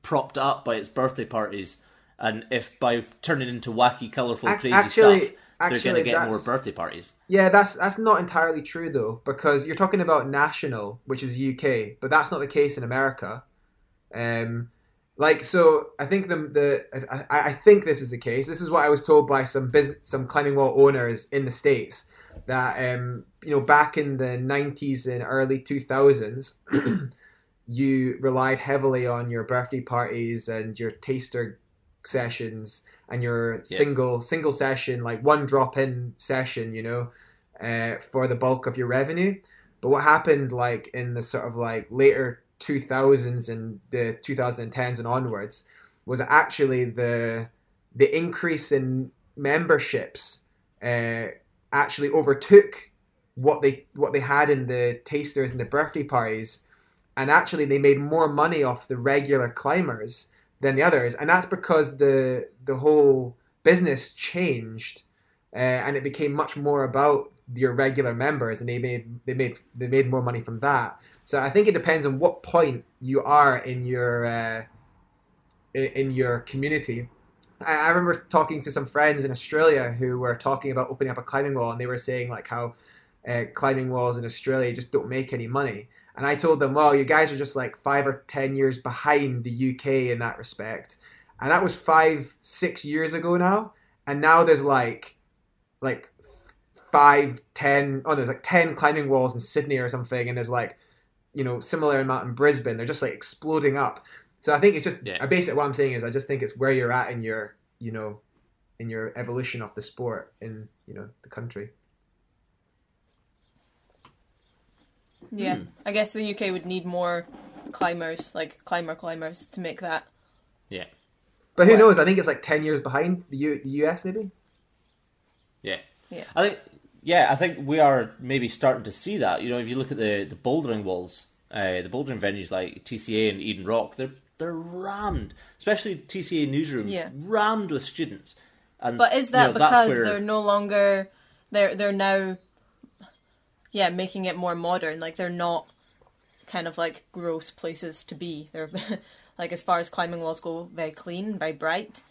propped up by its birthday parties, and if by turning into wacky, colourful, crazy actually- stuff, they're going to get more birthday parties. Yeah, that's that's not entirely true though, because you're talking about national, which is UK, but that's not the case in America. Um, like so, I think the the I, I think this is the case. This is what I was told by some business, some climbing wall owners in the states that um, you know back in the 90s and early 2000s, you relied heavily on your birthday parties and your taster sessions and your Yeah. single single session like one drop in session you know uh, for the bulk of your revenue but what happened like in the sort of like later 2000s and the 2010s and onwards was actually the the increase in memberships uh, actually overtook what they what they had in the tasters and the birthday parties and actually they made more money off the regular climbers than the others, and that's because the the whole business changed, uh, and it became much more about your regular members, and they made they made they made more money from that. So I think it depends on what point you are in your uh, in, your community. I, I remember talking to some friends in Australia who were talking about opening up a climbing wall, and they were saying like how uh, climbing walls in Australia just don't make any money. And I told them, well, you guys are just like five or ten years behind the UK in that respect. And that was five, six years ago now. And now there's like, like five, ten, oh, there's like ten climbing walls in Sydney or something. And there's like, you know, similar amount in Brisbane. They're just like exploding up. So I think it's just, Yeah. Basically what I'm saying is I just think it's where you're at in your, you know, in your evolution of the sport in, you know, the country. Yeah, Hmm. I guess the UK would need more climbers, like climber climbers, to make that. Yeah, But who Well- knows? I think it's like ten years behind the, U- the US, maybe. yeah, Yeah. I think, yeah, I think we are maybe starting to see that. You know, if you look at the the bouldering walls, uh, the bouldering venues like TCA and Eden Rock, they're they're rammed, especially TCA newsroom, Yeah. rammed with students. And But is you that know, because where- they're no longer they're they're now yeah, making it more modern. Like they're not kind of like gross places to be. They're like as far as climbing walls go, very clean, very bright.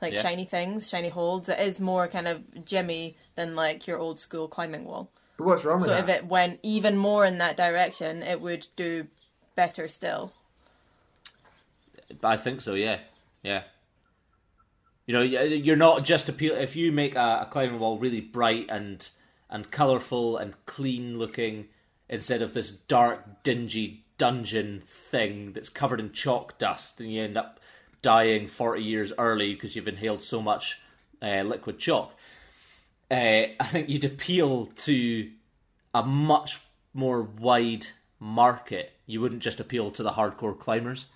Like Yeah. shiny things, shiny holds. It is more kind of Jimmy than like your old school climbing wall. But what's wrong with So if it went even more in that direction, it would do better still. I think so. Yeah, yeah. You know, you're not just appeal. If you make a, a climbing wall really bright and and colorful and clean looking, instead of this dark, dingy dungeon thing that's covered in chalk dust, and you end up dying forty years early because you've inhaled so much uh, liquid chalk. Uh, I think you'd appeal to a much more wide market. You wouldn't just appeal to the hardcore climbers.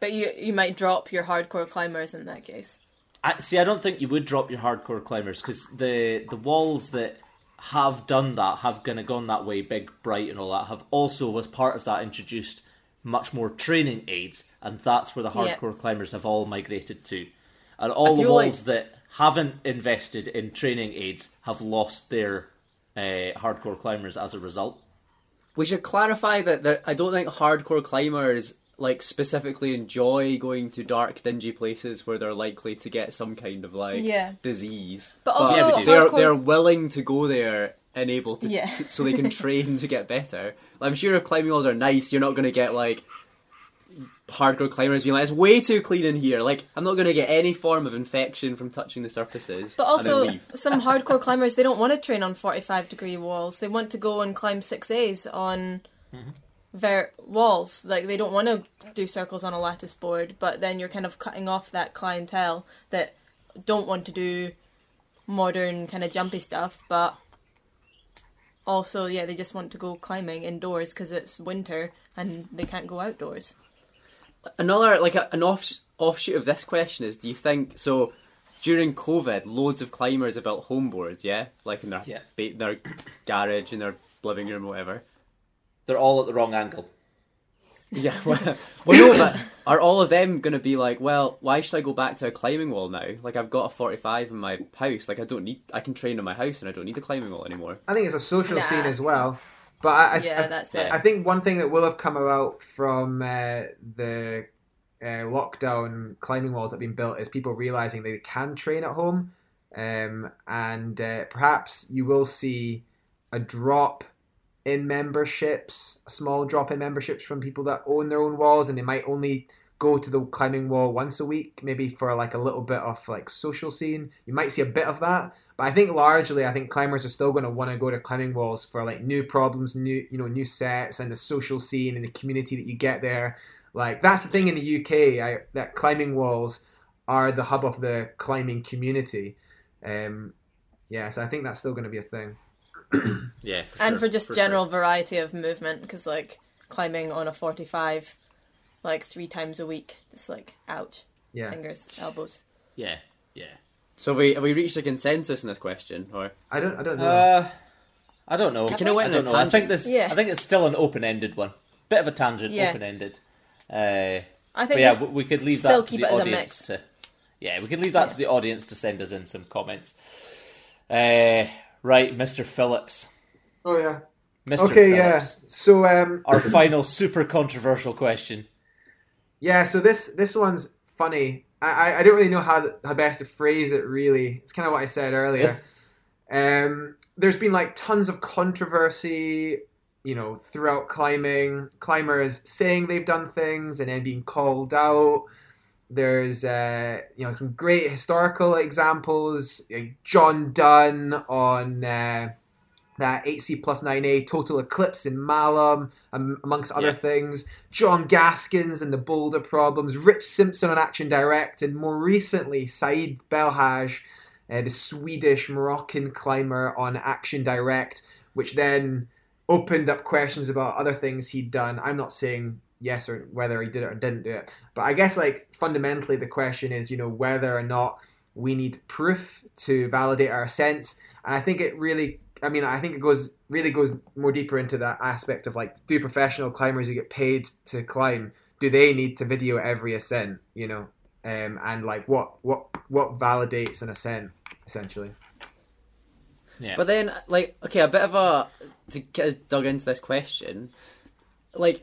But you you might drop your hardcore climbers in that case. I, see, I don't think you would drop your hardcore climbers because the the walls that have done that have kind of gone that way, big, bright, and all that, have also, as part of that, introduced much more training aids, and that's where the Yeah. hardcore climbers have all migrated to. And all the walls like- that haven't invested in training aids have lost their uh, hardcore climbers as a result. We should clarify that, that I don't think hardcore climbers like specifically enjoy going to dark, dingy places where they're likely to get some kind of like Yeah. disease. But also Yeah, they're hardcore- they're willing to go there and able to, Yeah. to- so they can train to get better. I'm sure if climbing walls are nice, you're not going to get like hardcore climbers being like, "It's way too clean in here. Like, I'm not going to get any form of infection from touching the surfaces." But and then also, leave. some hardcore climbers they don't want to train on forty-five degree walls. They want to go and climb six A's on mm-hmm. Ver- walls. Like they don't want to do circles on a lattice board. But then you're kind of cutting off that clientele that don't want to do modern kind of jumpy stuff, but also yeah, they just want to go climbing indoors because it's winter and they can't go outdoors. another like a, an off, offshoot of this question is: Do you think so? During COVID, loads of climbers have built home boards, yeah, like in their Yeah. ba- their garage, in their living room, whatever. They're all at the wrong angle. Yeah, well, well, no, but are all of them going to be like, well, why should I go back to a climbing wall now? Like, I've got a 45 in my house. Like, I don't need, I can train in my house and I don't need a climbing wall anymore. I think it's a social Nah. scene as well. But I, I, Yeah, I, that's it. I think one thing that will have come about from uh, the uh, lockdown climbing walls that have been built is people realizing they can train at home, um, and uh, perhaps you will see a drop in memberships, a small drop in memberships from people that own their own walls, and they might only go to the climbing wall once a week, maybe for like a little bit of like social scene. You might see a bit of that, but I think largely, I think climbers are still going to want to go to climbing walls for like new problems, new you know new sets, and the social scene and the community that you get there. Like that's the thing in the UK, I, that climbing walls are the hub of the climbing community. Um, yeah, so I think that's still going to be a thing. Yeah, for and sure, for just sure. general variety of movement because like climbing on a 45 like three times a week just like ouch Yeah, fingers elbows Yeah, yeah. So have we, have we reached a consensus in this question? Or I don't, I don't know. Uh, I don't know. kinda went I on don't a know. I think this. Yeah. I think it's still an open-ended one. Bit of a tangent, Yeah. open-ended. Uh, i but think yeah, we- we could leave still that to keep the it as a audience to. Yeah, we could leave that Yeah. to the audience to send us in some comments. Uh, right, Mr. Phillips. oh yeah. Mr. Okay, yeah. So um, Our final super controversial question. Yeah, so this this one's funny. I, I, I don't really know how how best to phrase it. Really, it's kind of what I said earlier. um, there's been like tons of controversy, you know, throughout climbing. Climbers saying they've done things and then being called out. There's uh, you know some great historical examples. Like John Dunne on uh, that 8C plus 9A total eclipse in Malham, um, amongst other Yeah. things. John Gaskins and the Boulder Problems, Rich Simpson on Action Direct, and more recently, Saeed Belhaj, uh, the Swedish Moroccan climber on Action Direct, which then opened up questions about other things he'd done. I'm not saying yes or whether he did it or didn't do it, but I guess like fundamentally the question is, you know, whether or not we need proof to validate our ascents, and I think it really I mean, I think it goes really goes more deeper into that aspect of like, do professional climbers who get paid to climb, do they need to video every ascent? You know, um, and like what what what validates an ascent essentially? Yeah. But then, like, okay, a bit of a to get us dug into this question, like, I-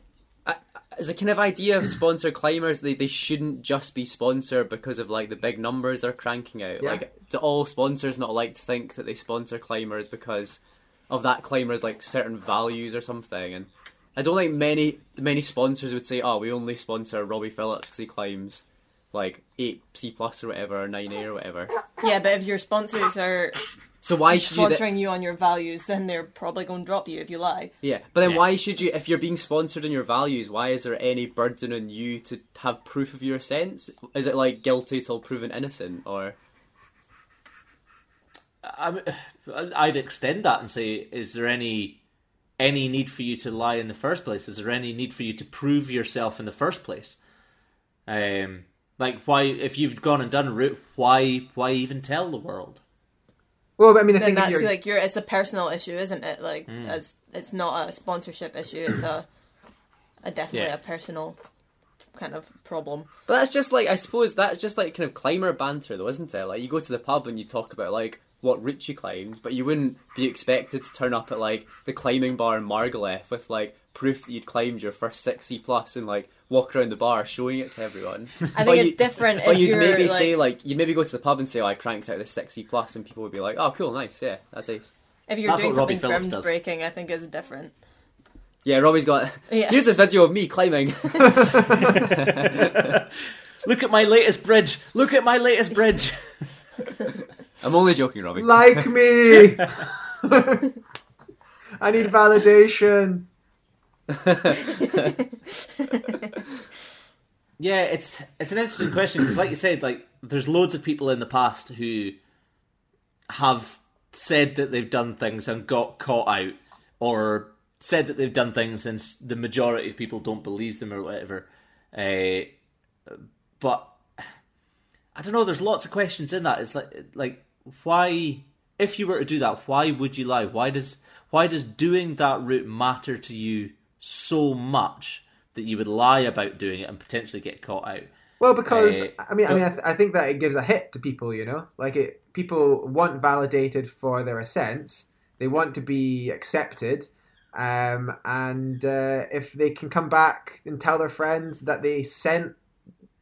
as a kind of idea of sponsored climbers, they they shouldn't just be sponsored because of like the big numbers they're cranking out. Yeah. Like, do all sponsors not like to think that they sponsor climbers because of that climber's like certain values or something? And I don't think many many sponsors would say, "Oh, we only sponsor Robbie Phillips because he climbs." Like eight C plus or whatever, or nine A or whatever. yeah but if your sponsors are So why should you? th- sponsoring you on your values then they're probably going to drop you if you lie Yeah, but then Yeah. why should you, if you're being sponsored on your values, why is there any burden on you to have proof of your sense? Is it like guilty till proven innocent, or I mean, I'd extend that and say, is there any any need for you to lie in the first place? Is there any need for you to prove yourself in the first place? Um, like why, if you've gone and done a route, why why even tell the world? Well, I mean, I then think that's you're, like your it's a personal issue isn't it like Mm. as it's not a sponsorship issue it's a a definitely Yeah. a personal kind of problem but that's just like I suppose that's just like kind of climber banter, though, isn't it? Like you go to the pub and you talk about like what route you climbed, but you wouldn't be expected to turn up at like the climbing bar in Margalef with like proof that you'd climbed your first six C plus and like walk around the bar showing it to everyone. I But think it's you- different But if you'd you're maybe like, say like you'd maybe go to the pub and say, "Oh, I cranked out this six C and people would be like, "Oh, cool, nice, yeah, that's ace." if you're That's doing something Phillips does. groundbreaking I think is different Yeah, Robbie's got. Yeah. Here's a video of me climbing. Look at my latest bridge. Look at my latest bridge. I'm only joking, Robbie. Like me. I need validation. Yeah, it's it's an interesting question because, like you said, like there's loads of people in the past who have said that they've done things and got caught out, or said that they've done things and the majority of people don't believe them or whatever. Uh, but I don't know. There's lots of questions in that. It's like like why, if you were to do that, why would you lie? Why does why does doing that route matter to you so much that you would lie about doing it and potentially get caught out? Well, because Uh, I mean, I mean, I, th- I think that it gives a hit to people. You know, like it. People want validated for their ascents. They want to be accepted, um, and uh, if they can come back and tell their friends that they sent,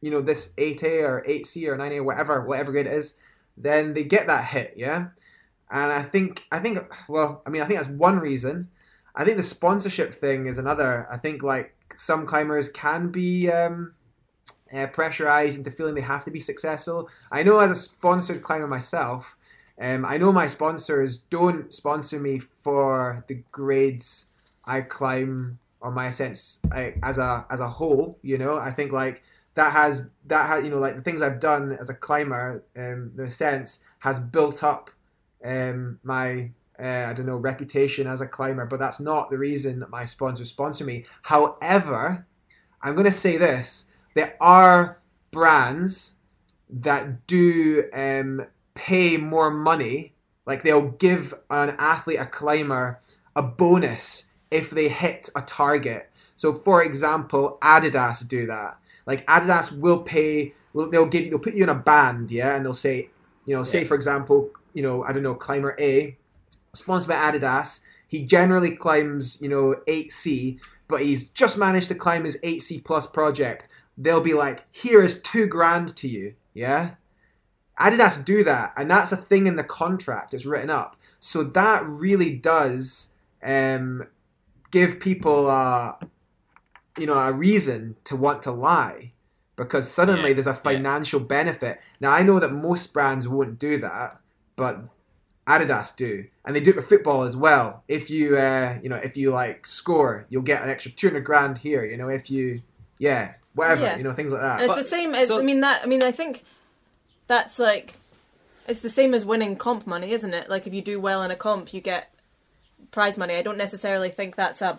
you know, this eight A or eight C or nine A, whatever, whatever grade it is, then they get that hit. Yeah, and I think, I think, well, I mean, I think that's one reason. I think the sponsorship thing is another. I think like some climbers can be. Um, uh, pressurized into feeling they have to be successful. I know as a sponsored climber myself, um, I know my sponsors don't sponsor me for the grades I climb or my ascents I, as a as a whole. You know, I think like that has that has you know like the things I've done as a climber, um, the sense has built up um, my uh, I don't know reputation as a climber, but that's not the reason that my sponsors sponsor me. However, I'm going to say this: there are brands that do um, pay more money. Like they'll give an athlete, a climber, a bonus if they hit a target. So, for example, Adidas do that. Like Adidas will pay. Will, they'll give. They'll put you in a band, yeah, and they'll say, you know, say for example, you know, I don't know, climber A, sponsored by Adidas. He generally climbs, you know, 8C, but he's just managed to climb his 8C plus project. They'll be like, here is two grand to you, yeah? Adidas do that, and that's a thing in the contract. It's written up. So that really does um, give people, uh, you know, a reason to want to lie because suddenly Yeah, there's a yeah. financial benefit. Now I know that most brands won't do that, but Adidas do, and they do it with football as well. If you, uh, you know, if you like score, you'll get an extra two hundred grand here. You know, if you, yeah, whatever, Yeah. you know, things like that. And it's But- the same as so- I mean that I mean I think that's like it's the same as winning comp money, isn't it? Like if you do well in a comp, you get prize money. I don't necessarily think that's a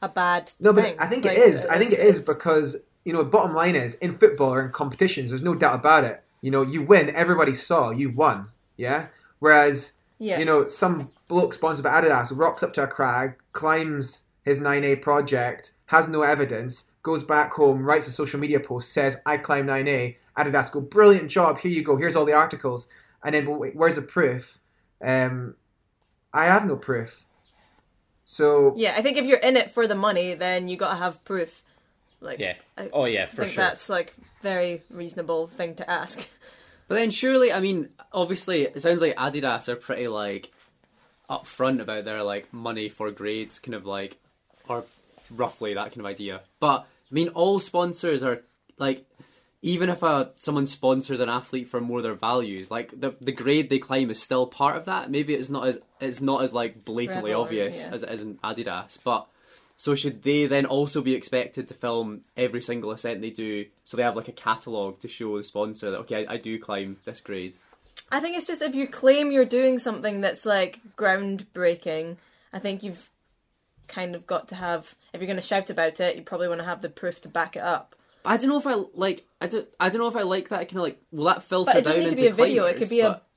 a bad No, but thing. I think Like, it is. I think it's- it's- because you know, bottom line is in football or in competitions, there's no doubt about it. You know, you win, everybody saw you won. Yeah. Whereas, yeah. you know, some bloke sponsored by Adidas rocks up to a crag, climbs his 9A project, has no evidence, goes back home, writes a social media post, says, "I climb 9A." Adidas go, "Brilliant job! Here you go. Here's all the articles." And then, well, wait, where's the proof? Um, I have no proof. So yeah, I think if you're in it for the money, then you got to have proof. Like Yeah. I Oh yeah, for think sure. that's like very reasonable thing to ask. But then surely, I mean, obviously, it sounds like Adidas are pretty like upfront about their like money for grades, kind of like, or roughly that kind of idea. But I mean, all sponsors are like, even if a someone sponsors an athlete for more of their values, like the the grade they climb is still part of that. Maybe it's not as it's not as like blatantly obvious yeah. as it is in Adidas, but. So should they then also be expected to film every single ascent they do, so they have like a catalogue to show the sponsor that okay, I, I do climb this grade. I think it's just if you claim you're doing something that's like groundbreaking, I think you've kind of got to have. If you're going to shout about it, you probably want to have the proof to back it up. I don't know if I like. I don't. I don't know if I like that kind of like. Will that filter But it down doesn't need to be a video. It could be a but-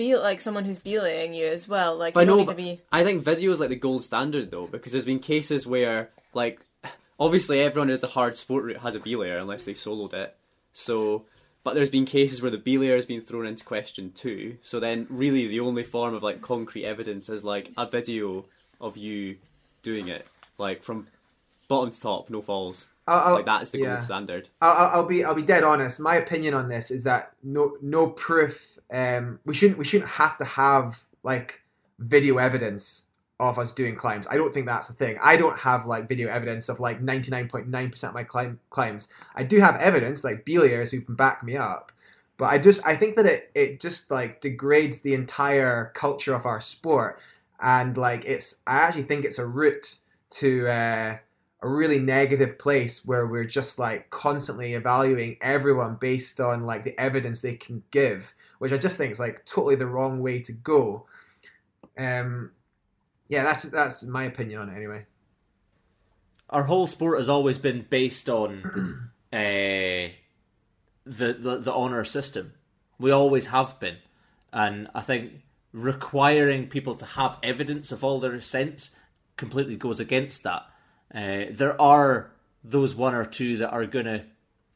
be like someone who's belaying you as well. Like But you I don't know, need to be. I think video is like the gold standard though, because there's been cases where like, obviously everyone who's a hard sport route has a belayer unless they soloed it. So, but there's been cases where the belayer has been thrown into question too. So then, really, the only form of like concrete evidence is like a video of you doing it, like from bottom to top, no falls. I'll, like that is the yeah. gold standard. I'll, I'll- I'll be I'll be dead honest. My opinion on this is that no no proof. Um, we shouldn't we shouldn't have to have like video evidence of us doing climbs. I don't think that's the thing. I don't have like video evidence of like 99.9% of my climb, climbs. I do have evidence like belayers who can back me up. But I just I think that it it just like degrades the entire culture of our sport and like it's I actually think it's a route to uh, a really negative place where we're just like constantly evaluating everyone based on like the evidence they can give, which I just think is like totally the wrong way to go. Um, yeah, that's that's my opinion on it anyway. Our whole sport has always been based on uh, the, the the honor system. We always have been, and I think requiring people to have evidence of all their ascents completely goes against that. Uh, there are those one or two that are going to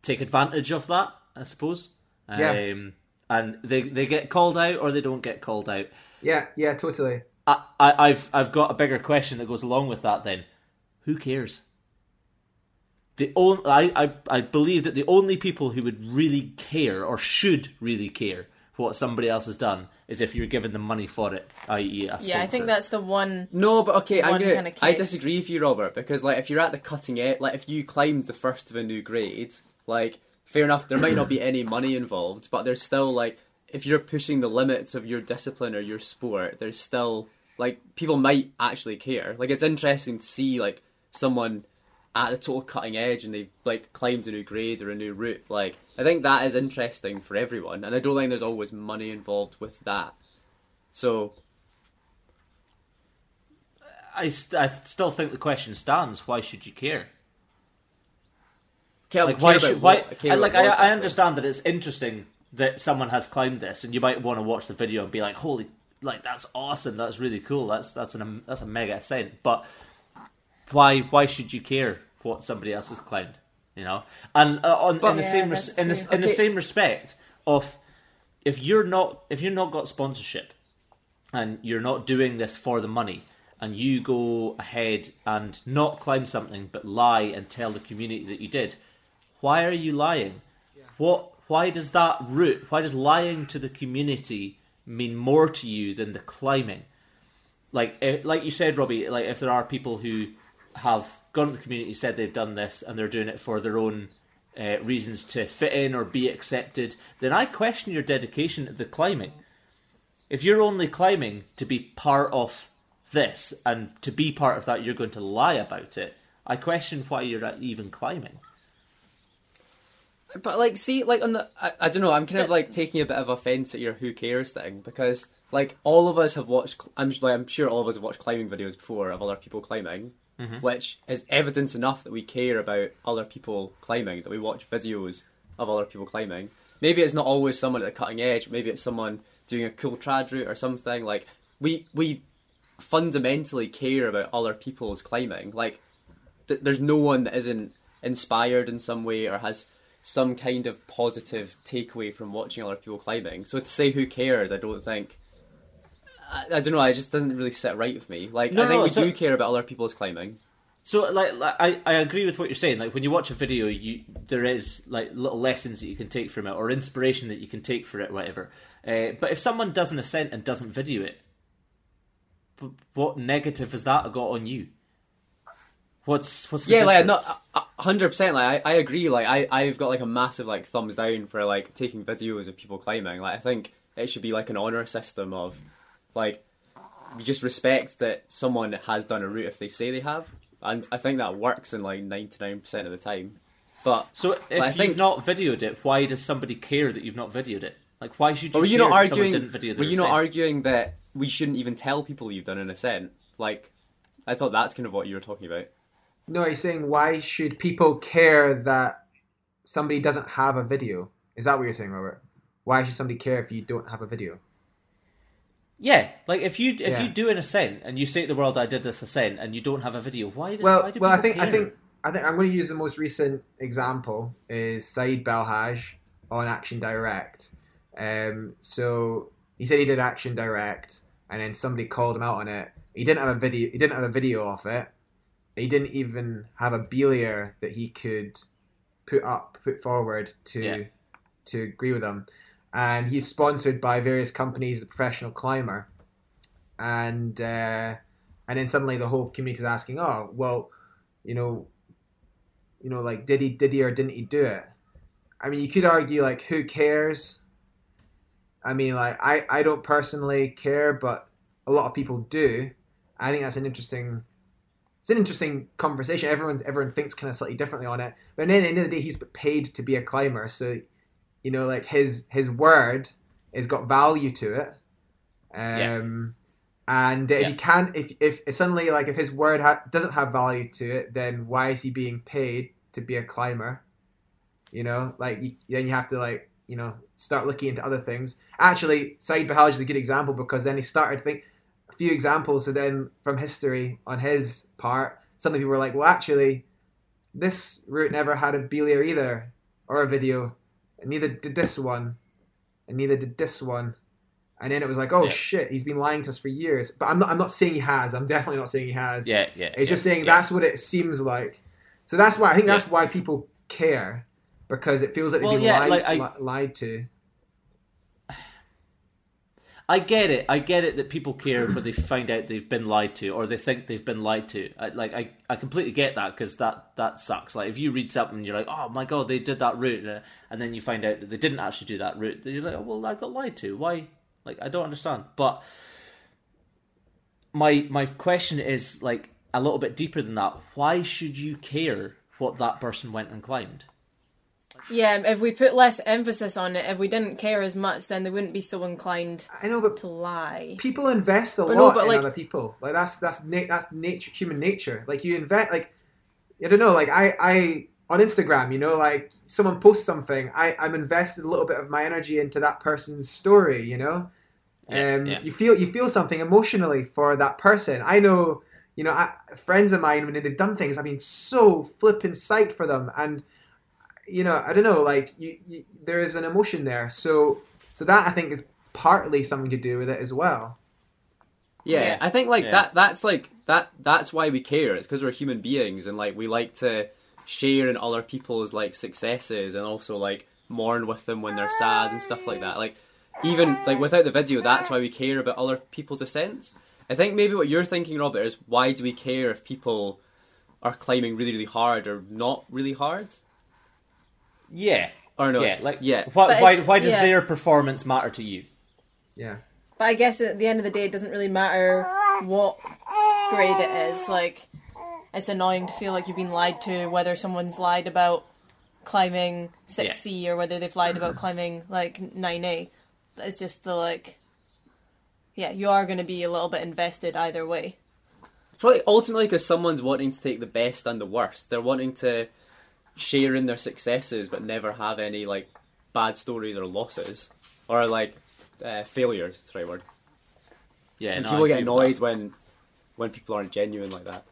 take advantage of that, I suppose. Yeah. Um, and they they get called out or they don't get called out. Yeah, yeah, totally. I, I, I've I've got a bigger question that goes along with that. Then, who cares? The only I, I I believe that the only people who would really care or should really care what somebody else has done is if you're given the money for it, i.e. a Yeah, I think that's the one. No, but okay, I'm One gonna, kinda I disagree with you, Robert, because like if you're at the cutting edge, like if you climbed the first of a new grade, like fair enough, there might not be any money involved, but there's still like if you're pushing the limits of your discipline or your sport, there's still like people might actually care. Like it's interesting to see like someone at the total cutting edge and they've like climbed a new grade or a new route. Like I think that is interesting for everyone, and I don't think there's always money involved with that. So I, st- I still think the question stands: Why should you care? care, Like care why should why? what- care I, like I, I understand that it's interesting that someone has climbed this, and you might want to watch the video and be like, "Holy, like that's awesome! That's really cool! That's that's an that's a mega ascent." But why why should you care what somebody else has climbed? You know, and uh, on in the Yeah, same res- in the true. in the same respect of if you're not if you're not got sponsorship and you're not doing this for the money and you go ahead and not climb something but lie and tell the community that you did why are you lying what why does that route why does lying to the community mean more to you than the climbing like eh, like you said robbie like if there are people who have gone to the community said they've done this and they're doing it for their own uh, reasons to fit in or be accepted then i question your dedication to the climbing if you're only climbing to be part of this and to be part of that you're going to lie about it i question why you're even climbing But like, see, like on the, I, I don't know. I'm kind of like taking a bit of offense at your "who cares" thing because like all of us have watched. I'm like, I'm sure all of us have watched climbing videos before of other people climbing, Mm-hmm. which is evidence enough that we care about other people climbing. That we watch videos of other people climbing. Maybe it's not always someone at the cutting edge. Maybe it's someone doing a cool trad route or something. Like we we fundamentally care about other people's climbing. Like th- there's no one that isn't inspired in some way or has some kind of positive takeaway from watching other people climbing. So to say who cares, I don't think. I, I don't know. It just doesn't really sit right with me. Like No, I think no, we so- do care about other people's climbing. So like, like I, I agree with what you're saying. Like when you watch a video, you there is like little lessons that you can take from it or inspiration that you can take for it, whatever. Uh, but if someone does an ascent and doesn't video it, what negative has that got on you? What's what's the yeah, like difference? not hundred percent. Like I, I agree. Like I, I've got like a massive like thumbs down for like taking videos of people climbing. Like I think it should be like an honor system of like you just respect that someone has done a route if they say they have, and I think that works in like ninety nine percent of the time. But So if But I you've think- not videoed it, why does somebody care that you've not videoed it? Like why should you? were you not arguing? Didn't video Were their you not arguing that we shouldn't even tell people you've done an ascent? Like, I thought that's kind of what you were talking about. No, he's saying why should people care that somebody doesn't have a video? Is that what you're saying, Robert? Why should somebody care if you don't have a video? Yeah, like if you if Yeah. you do an ascent and you say to the world, "I did this ascent," and you don't have a video, why? Why Well, do well, I think I think I think I'm going to use the most recent example is Said Belhaj on Action Directe. Um, so he said he did Action Directe, and then somebody called him out on it. He didn't have a video. He didn't have a video of it. He didn't even have a belayer that he could put up, put forward to Yeah. to agree with him. And he's sponsored by various companies, the professional climber, and uh, and then suddenly the whole community is asking, oh, well, you know, you know, like did he did he or didn't he do it? I mean, you could argue like who cares? I mean, like I I don't personally care, but a lot of people do. I think that's an interesting it's an interesting conversation. Everyone's everyone thinks kind of slightly differently on it. But at the end of the day, he's paid to be a climber, so you know, like his his word has got value to it. Um, yeah. and if yeah. he can't, if, if if suddenly like if his word ha- doesn't have value to it, then why is he being paid to be a climber? You know, like you, then you have to like you know start looking into other things. Actually, Said Belhaj is a good example because then he started think a few examples. So then from history on his part, some people were like, well, actually, this route never had a belayer either or a video, and neither did this one, and neither did this one. And then it was like, oh yeah. shit, he's been lying to us for years. But I'm not. I'm not saying he has. I'm definitely not saying he has. Yeah, yeah. It's yeah, just saying yeah. that's what it seems like. So that's why I think that's why people care because it feels like they've well, been lied, like I, li- lied to. I get it. I get it that people care when they find out they've been lied to or they think they've been lied to. I, like I, I completely get that because that that sucks. Like if you read something and you're like, oh my god, they did that route, uh, and then you find out that they didn't actually do that route, you're like, oh, well, I got lied to. Why? Like I don't understand. But my my question is like a little bit deeper than that. Why should you care what that person went and climbed? Yeah, if we put less emphasis on it, if we didn't care as much, then they wouldn't be so inclined. I know, but to lie. People invest a but lot no, in like, other people. Like that's that's na- that's nature, human nature. Like you invest, like I don't know, like I I on Instagram, you know, like someone posts something, I I'm invested a little bit of my energy into that person's story. You know, yeah, um, yeah. you feel you feel something emotionally for that person. I know, you know, I, friends of mine when they've done things, I've been so flipping psyched for them and you know, I don't know, like you, you, there is an emotion there. So, so that I think is partly something to do with it as well. Yeah, yeah. I think like yeah. that. That's like that. That's why we care. It's because we're human beings, and like we like to share in other people's like successes, and also like mourn with them when they're sad and stuff like that. Like even like without the video, that's why we care about other people's ascents. I think maybe what you're thinking, Robert, is why do we care if people are climbing really, really hard or not really hard? Yeah. Or no? Yeah. Like yeah. Why? Why, why does yeah. their performance matter to you? Yeah. But I guess at the end of the day, it doesn't really matter what grade it is. Like, it's annoying to feel like you've been lied to, whether someone's lied about climbing 6C yeah. or whether they've lied about climbing like 9A. It's just the like, yeah, you are going to be a little bit invested either way. Probably ultimately because someone's wanting to take the best and the worst. They're wanting to share in their successes but never have any like bad stories or losses or like uh, failures. That's the right word. Yeah, and no, people get annoyed when when people aren't genuine like that.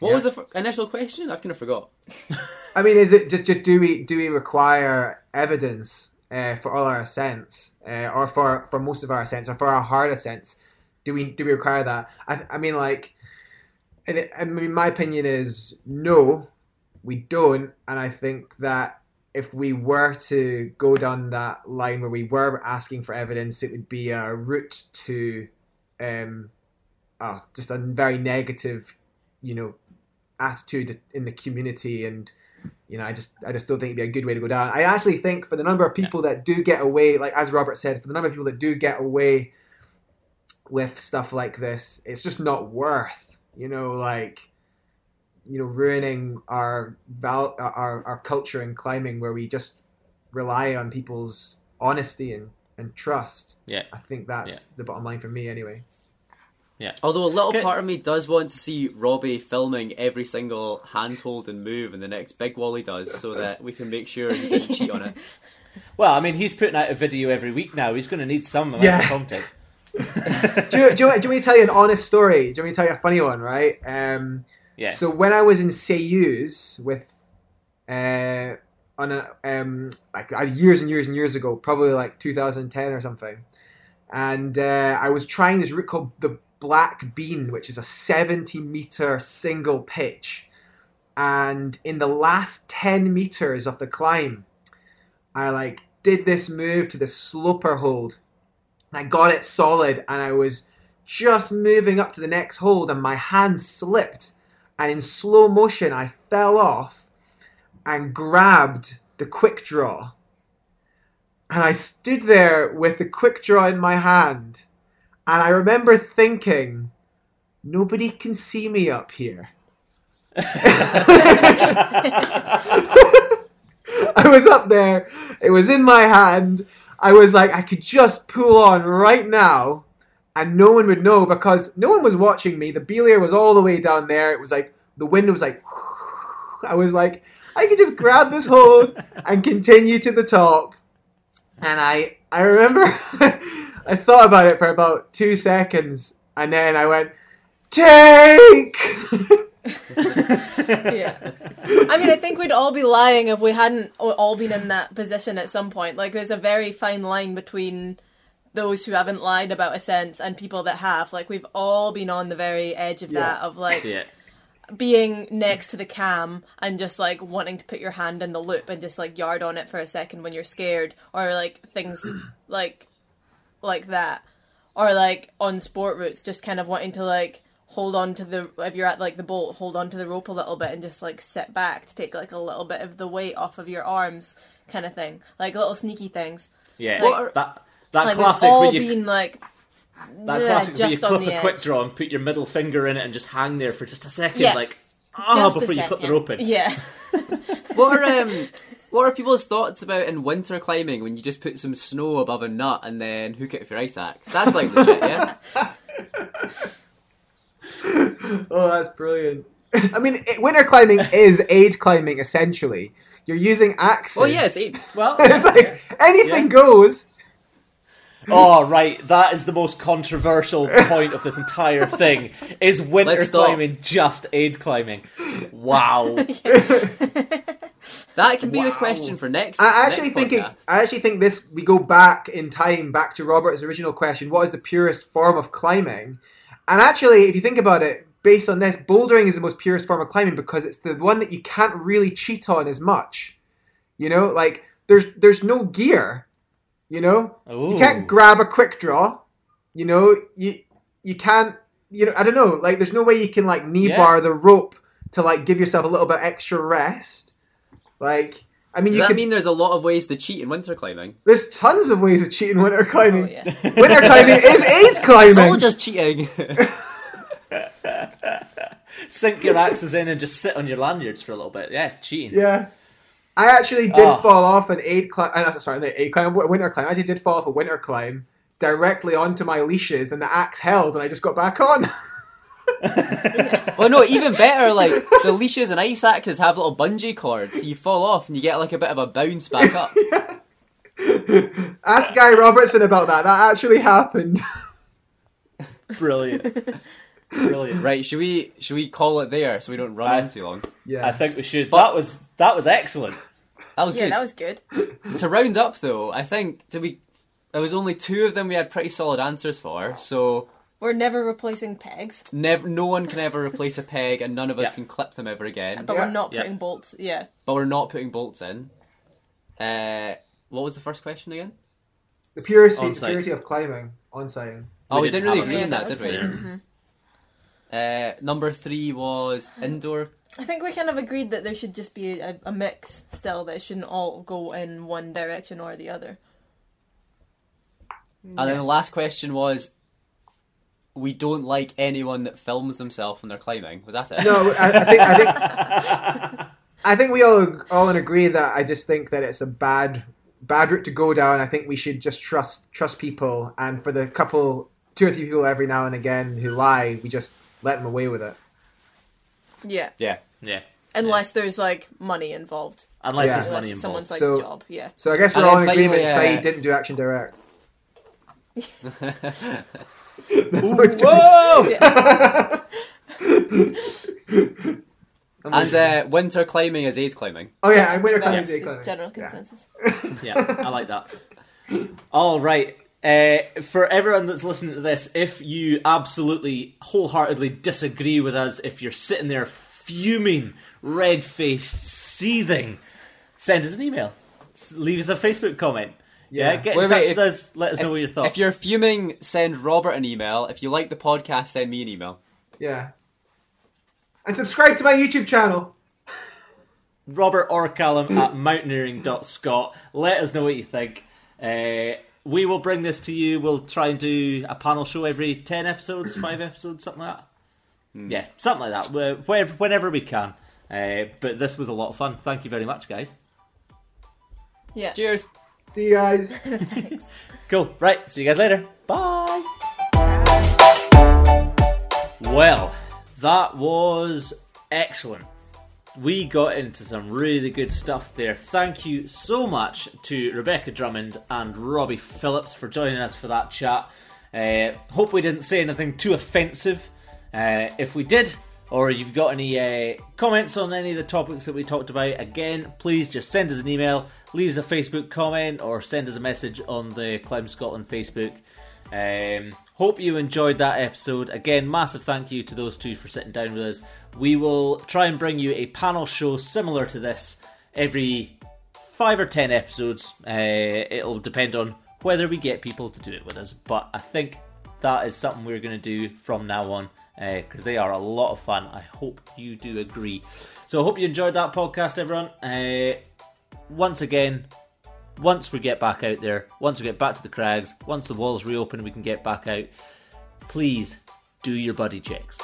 What yeah. was the f- initial question? I've kind of forgot. I mean, is it just, just do we do we require evidence uh, for all our ascents, uh, or for for most of our ascents, or for our hard ascents? Do we do we require that? I, I mean, like and it, I mean, my opinion is no, we don't. And I think that if we were to go down that line where we were asking for evidence, it would be a route to um, oh, just a very negative, you know, attitude in the community and you know, I just I just don't think it'd be a good way to go down. I actually think for the number of people that do get away, like as Robert said, for the number of people that do get away with stuff like this, it's just not worth you know, like you know, ruining our val- our our culture in climbing where we just rely on people's honesty and and trust. Yeah, I think that's yeah. the bottom line for me anyway. Yeah. Although a little part of me does want to see Robbie filming every single handhold and move in the next big wall he does, so that we can make sure he doesn't cheat on it. Well, I mean, he's putting out a video every week now. He's going to need some yeah. content do, you, do, you, do you want me to tell you an honest story? Do you want me to tell you a funny one, right? Um, yeah. So when I was in Ceüse with, uh, on a um, like uh, years and years and years ago, probably like 2010 or something, and uh, I was trying this route called the Black Bean, which is a 70 meter single pitch, and in the last 10 meters of the climb, I like did this move to the sloper hold And I got it solid, and I was just moving up to the next hold, and my hand slipped, and in slow motion, I fell off and grabbed the quick draw. And I stood there with the quick draw in my hand, and I remember thinking, nobody can see me up here. I was up there. It was in my hand. I was like, I could just pull on right now, and no one would know because no one was watching me. The belayer was all the way down there. It was like the wind was like. I was like, I could just grab this hold and continue to the top. And I, I remember, I thought about it for about two seconds, and then I went, take. yeah. I mean, I think we'd all be lying if we hadn't all been in that position at some point. Like, there's a very fine line between those who haven't lied about a sense and people that have. Like, we've all been on the very edge of Yeah. that, of like yeah. being next to the cam and just like wanting to put your hand in the loop and just like yard on it for a second when you're scared, or like things like like that, or like on sport routes, just kind of wanting to like hold on to the if you're at like the bolt, hold on to the rope a little bit and just like sit back to take like a little bit of the weight off of your arms, kind of thing, like little sneaky things. Yeah, Like- that that like classic we've all where you been like that yeah, classic where you clip the a quick draw and put your middle finger in it and just hang there for just a second, Yeah. like ah, just a before you clip the rope in. Yeah. What are um, what are people's thoughts about in winter climbing when you just put some snow above a nut and then hook it with your ice axe? That's like legit, yeah. Oh, that's brilliant. I mean, it, winter climbing is aid climbing essentially. You're using axes. Well, yeah, it's eight. Well, it's like anything Yeah. goes. oh right, that is the most controversial point of this entire thing. Is winter climbing just aid climbing? Wow. That can be the question for next. I actually next think it. I actually think this we go back in time back to Robert's original question: What is the purest form of climbing? And actually, if you think about it, based on this, bouldering is the most purest form of climbing because it's the one that you can't really cheat on as much. You know, like there's there's no gear. You know, you can't grab a quick draw. You know, you you can't. You know, I don't know. Like, there's no way you can like knee Yeah. bar the rope to like give yourself a little bit extra rest. Like, I mean, Does you that can. mean there's a lot of ways to cheat in winter climbing? There's tons of ways of cheating winter climbing. Oh yeah. Winter climbing is AIDS It's all just cheating. Sink your axes in and just sit on your lanyards for a little bit. Yeah, cheating. Yeah. I actually did Oh. fall off an aid climb. Uh, sorry, not aid climb, a winter climb. I actually did fall off a winter climb directly onto my leashes, and the axe held, and I just got back on. well, oh, no, even better. Like the leashes and ice axes have little bungee cords. So you fall off and you get like a bit of a bounce back up. Ask Guy Robertson about that. That actually happened. Brilliant. Brilliant. Right? Should we should we call it there so we don't run I- on too long? yeah. I think we should. But- that was that was excellent. That was Yeah, good. that was good. To round up though, I think did we? There was only two of them we had pretty solid answers for. So We're never replacing pegs, never, no one can ever replace a peg, and none of us Yeah. can clip them ever again. but Yeah. we're not Yeah. putting bolts. Yeah. But we're not putting bolts in. Uh, what was the first question again? the purity, On-site. purity of climbing on site. Oh, We we, didn't didn't, really have agree it. on that, did we? that was. Uh, number three was indoor. I think we kind of agreed that there should just be a, a mix still, that it shouldn't all go in one direction or the other. And then the last question was, we don't like anyone that films themselves when they're climbing. Was that it? No, I, I think I think I think we all all agree that I just think that it's a bad bad route to go down. I think we should just trust trust people, and for the couple, two or three people every now and again who lie, we just let them away with it. Yeah. Yeah. Yeah. Unless there's like money involved. Unless Yeah. there's Unless money it's involved. someone's like So- job. Yeah. So I guess we're And all in agreement. finally, uh, Said didn't do Action Directe. Whoa! I'm and uh, winter climbing is AIDS climbing. oh yeah, I'm winter climbing. is day the climbing. general consensus. yeah, I like that. All right. Uh, for everyone that's listening to this, if you absolutely wholeheartedly disagree with us, if you're sitting there fuming, red faced, seething, send us an email. Leave us a Facebook comment. Yeah, Yeah. get in Wait, touch wait, with if- us. Let us know what your thoughts. If you're fuming, send Robert an email. If you like the podcast, send me an email. Yeah. And subscribe to my YouTube channel. Robert or Callum at mountaineering.scot. Let us know what you think. Uh, we will bring this to you. We'll try and do a panel show every 10 episodes, 5 episodes, something like that. Yeah, something like that. Wh- Whenever, whenever we can. Uh, but this was a lot of fun. Thank you very much, guys. Yeah. Cheers. See you guys. Cool. Right. See you guys later. Bye. Well, that was excellent. We got into some really good stuff there. Thank you so much to Rebecca Drummond and Robbie Phillips for joining us for that chat. Uh, hope we didn't say anything too offensive. Uh, if we did, or you've got any uh, comments on any of the topics that we talked about, again, please just send us an email, leave us a Facebook comment, or send us a message on the Climb Scotland Facebook. Um, hope you enjoyed that episode. Again, massive thank you to those two for sitting down with us. We will try and bring you a panel show similar to this every five or ten episodes. Uh, it'll depend on whether we get people to do it with us, but I think that is something we're going to do from now on because they are a lot of fun. I hope you do agree. So I hope you enjoyed that podcast, everyone. Uh, once again, once we get back out there, once we get back to the crags, once the walls reopen we can get back out, please do your buddy checks.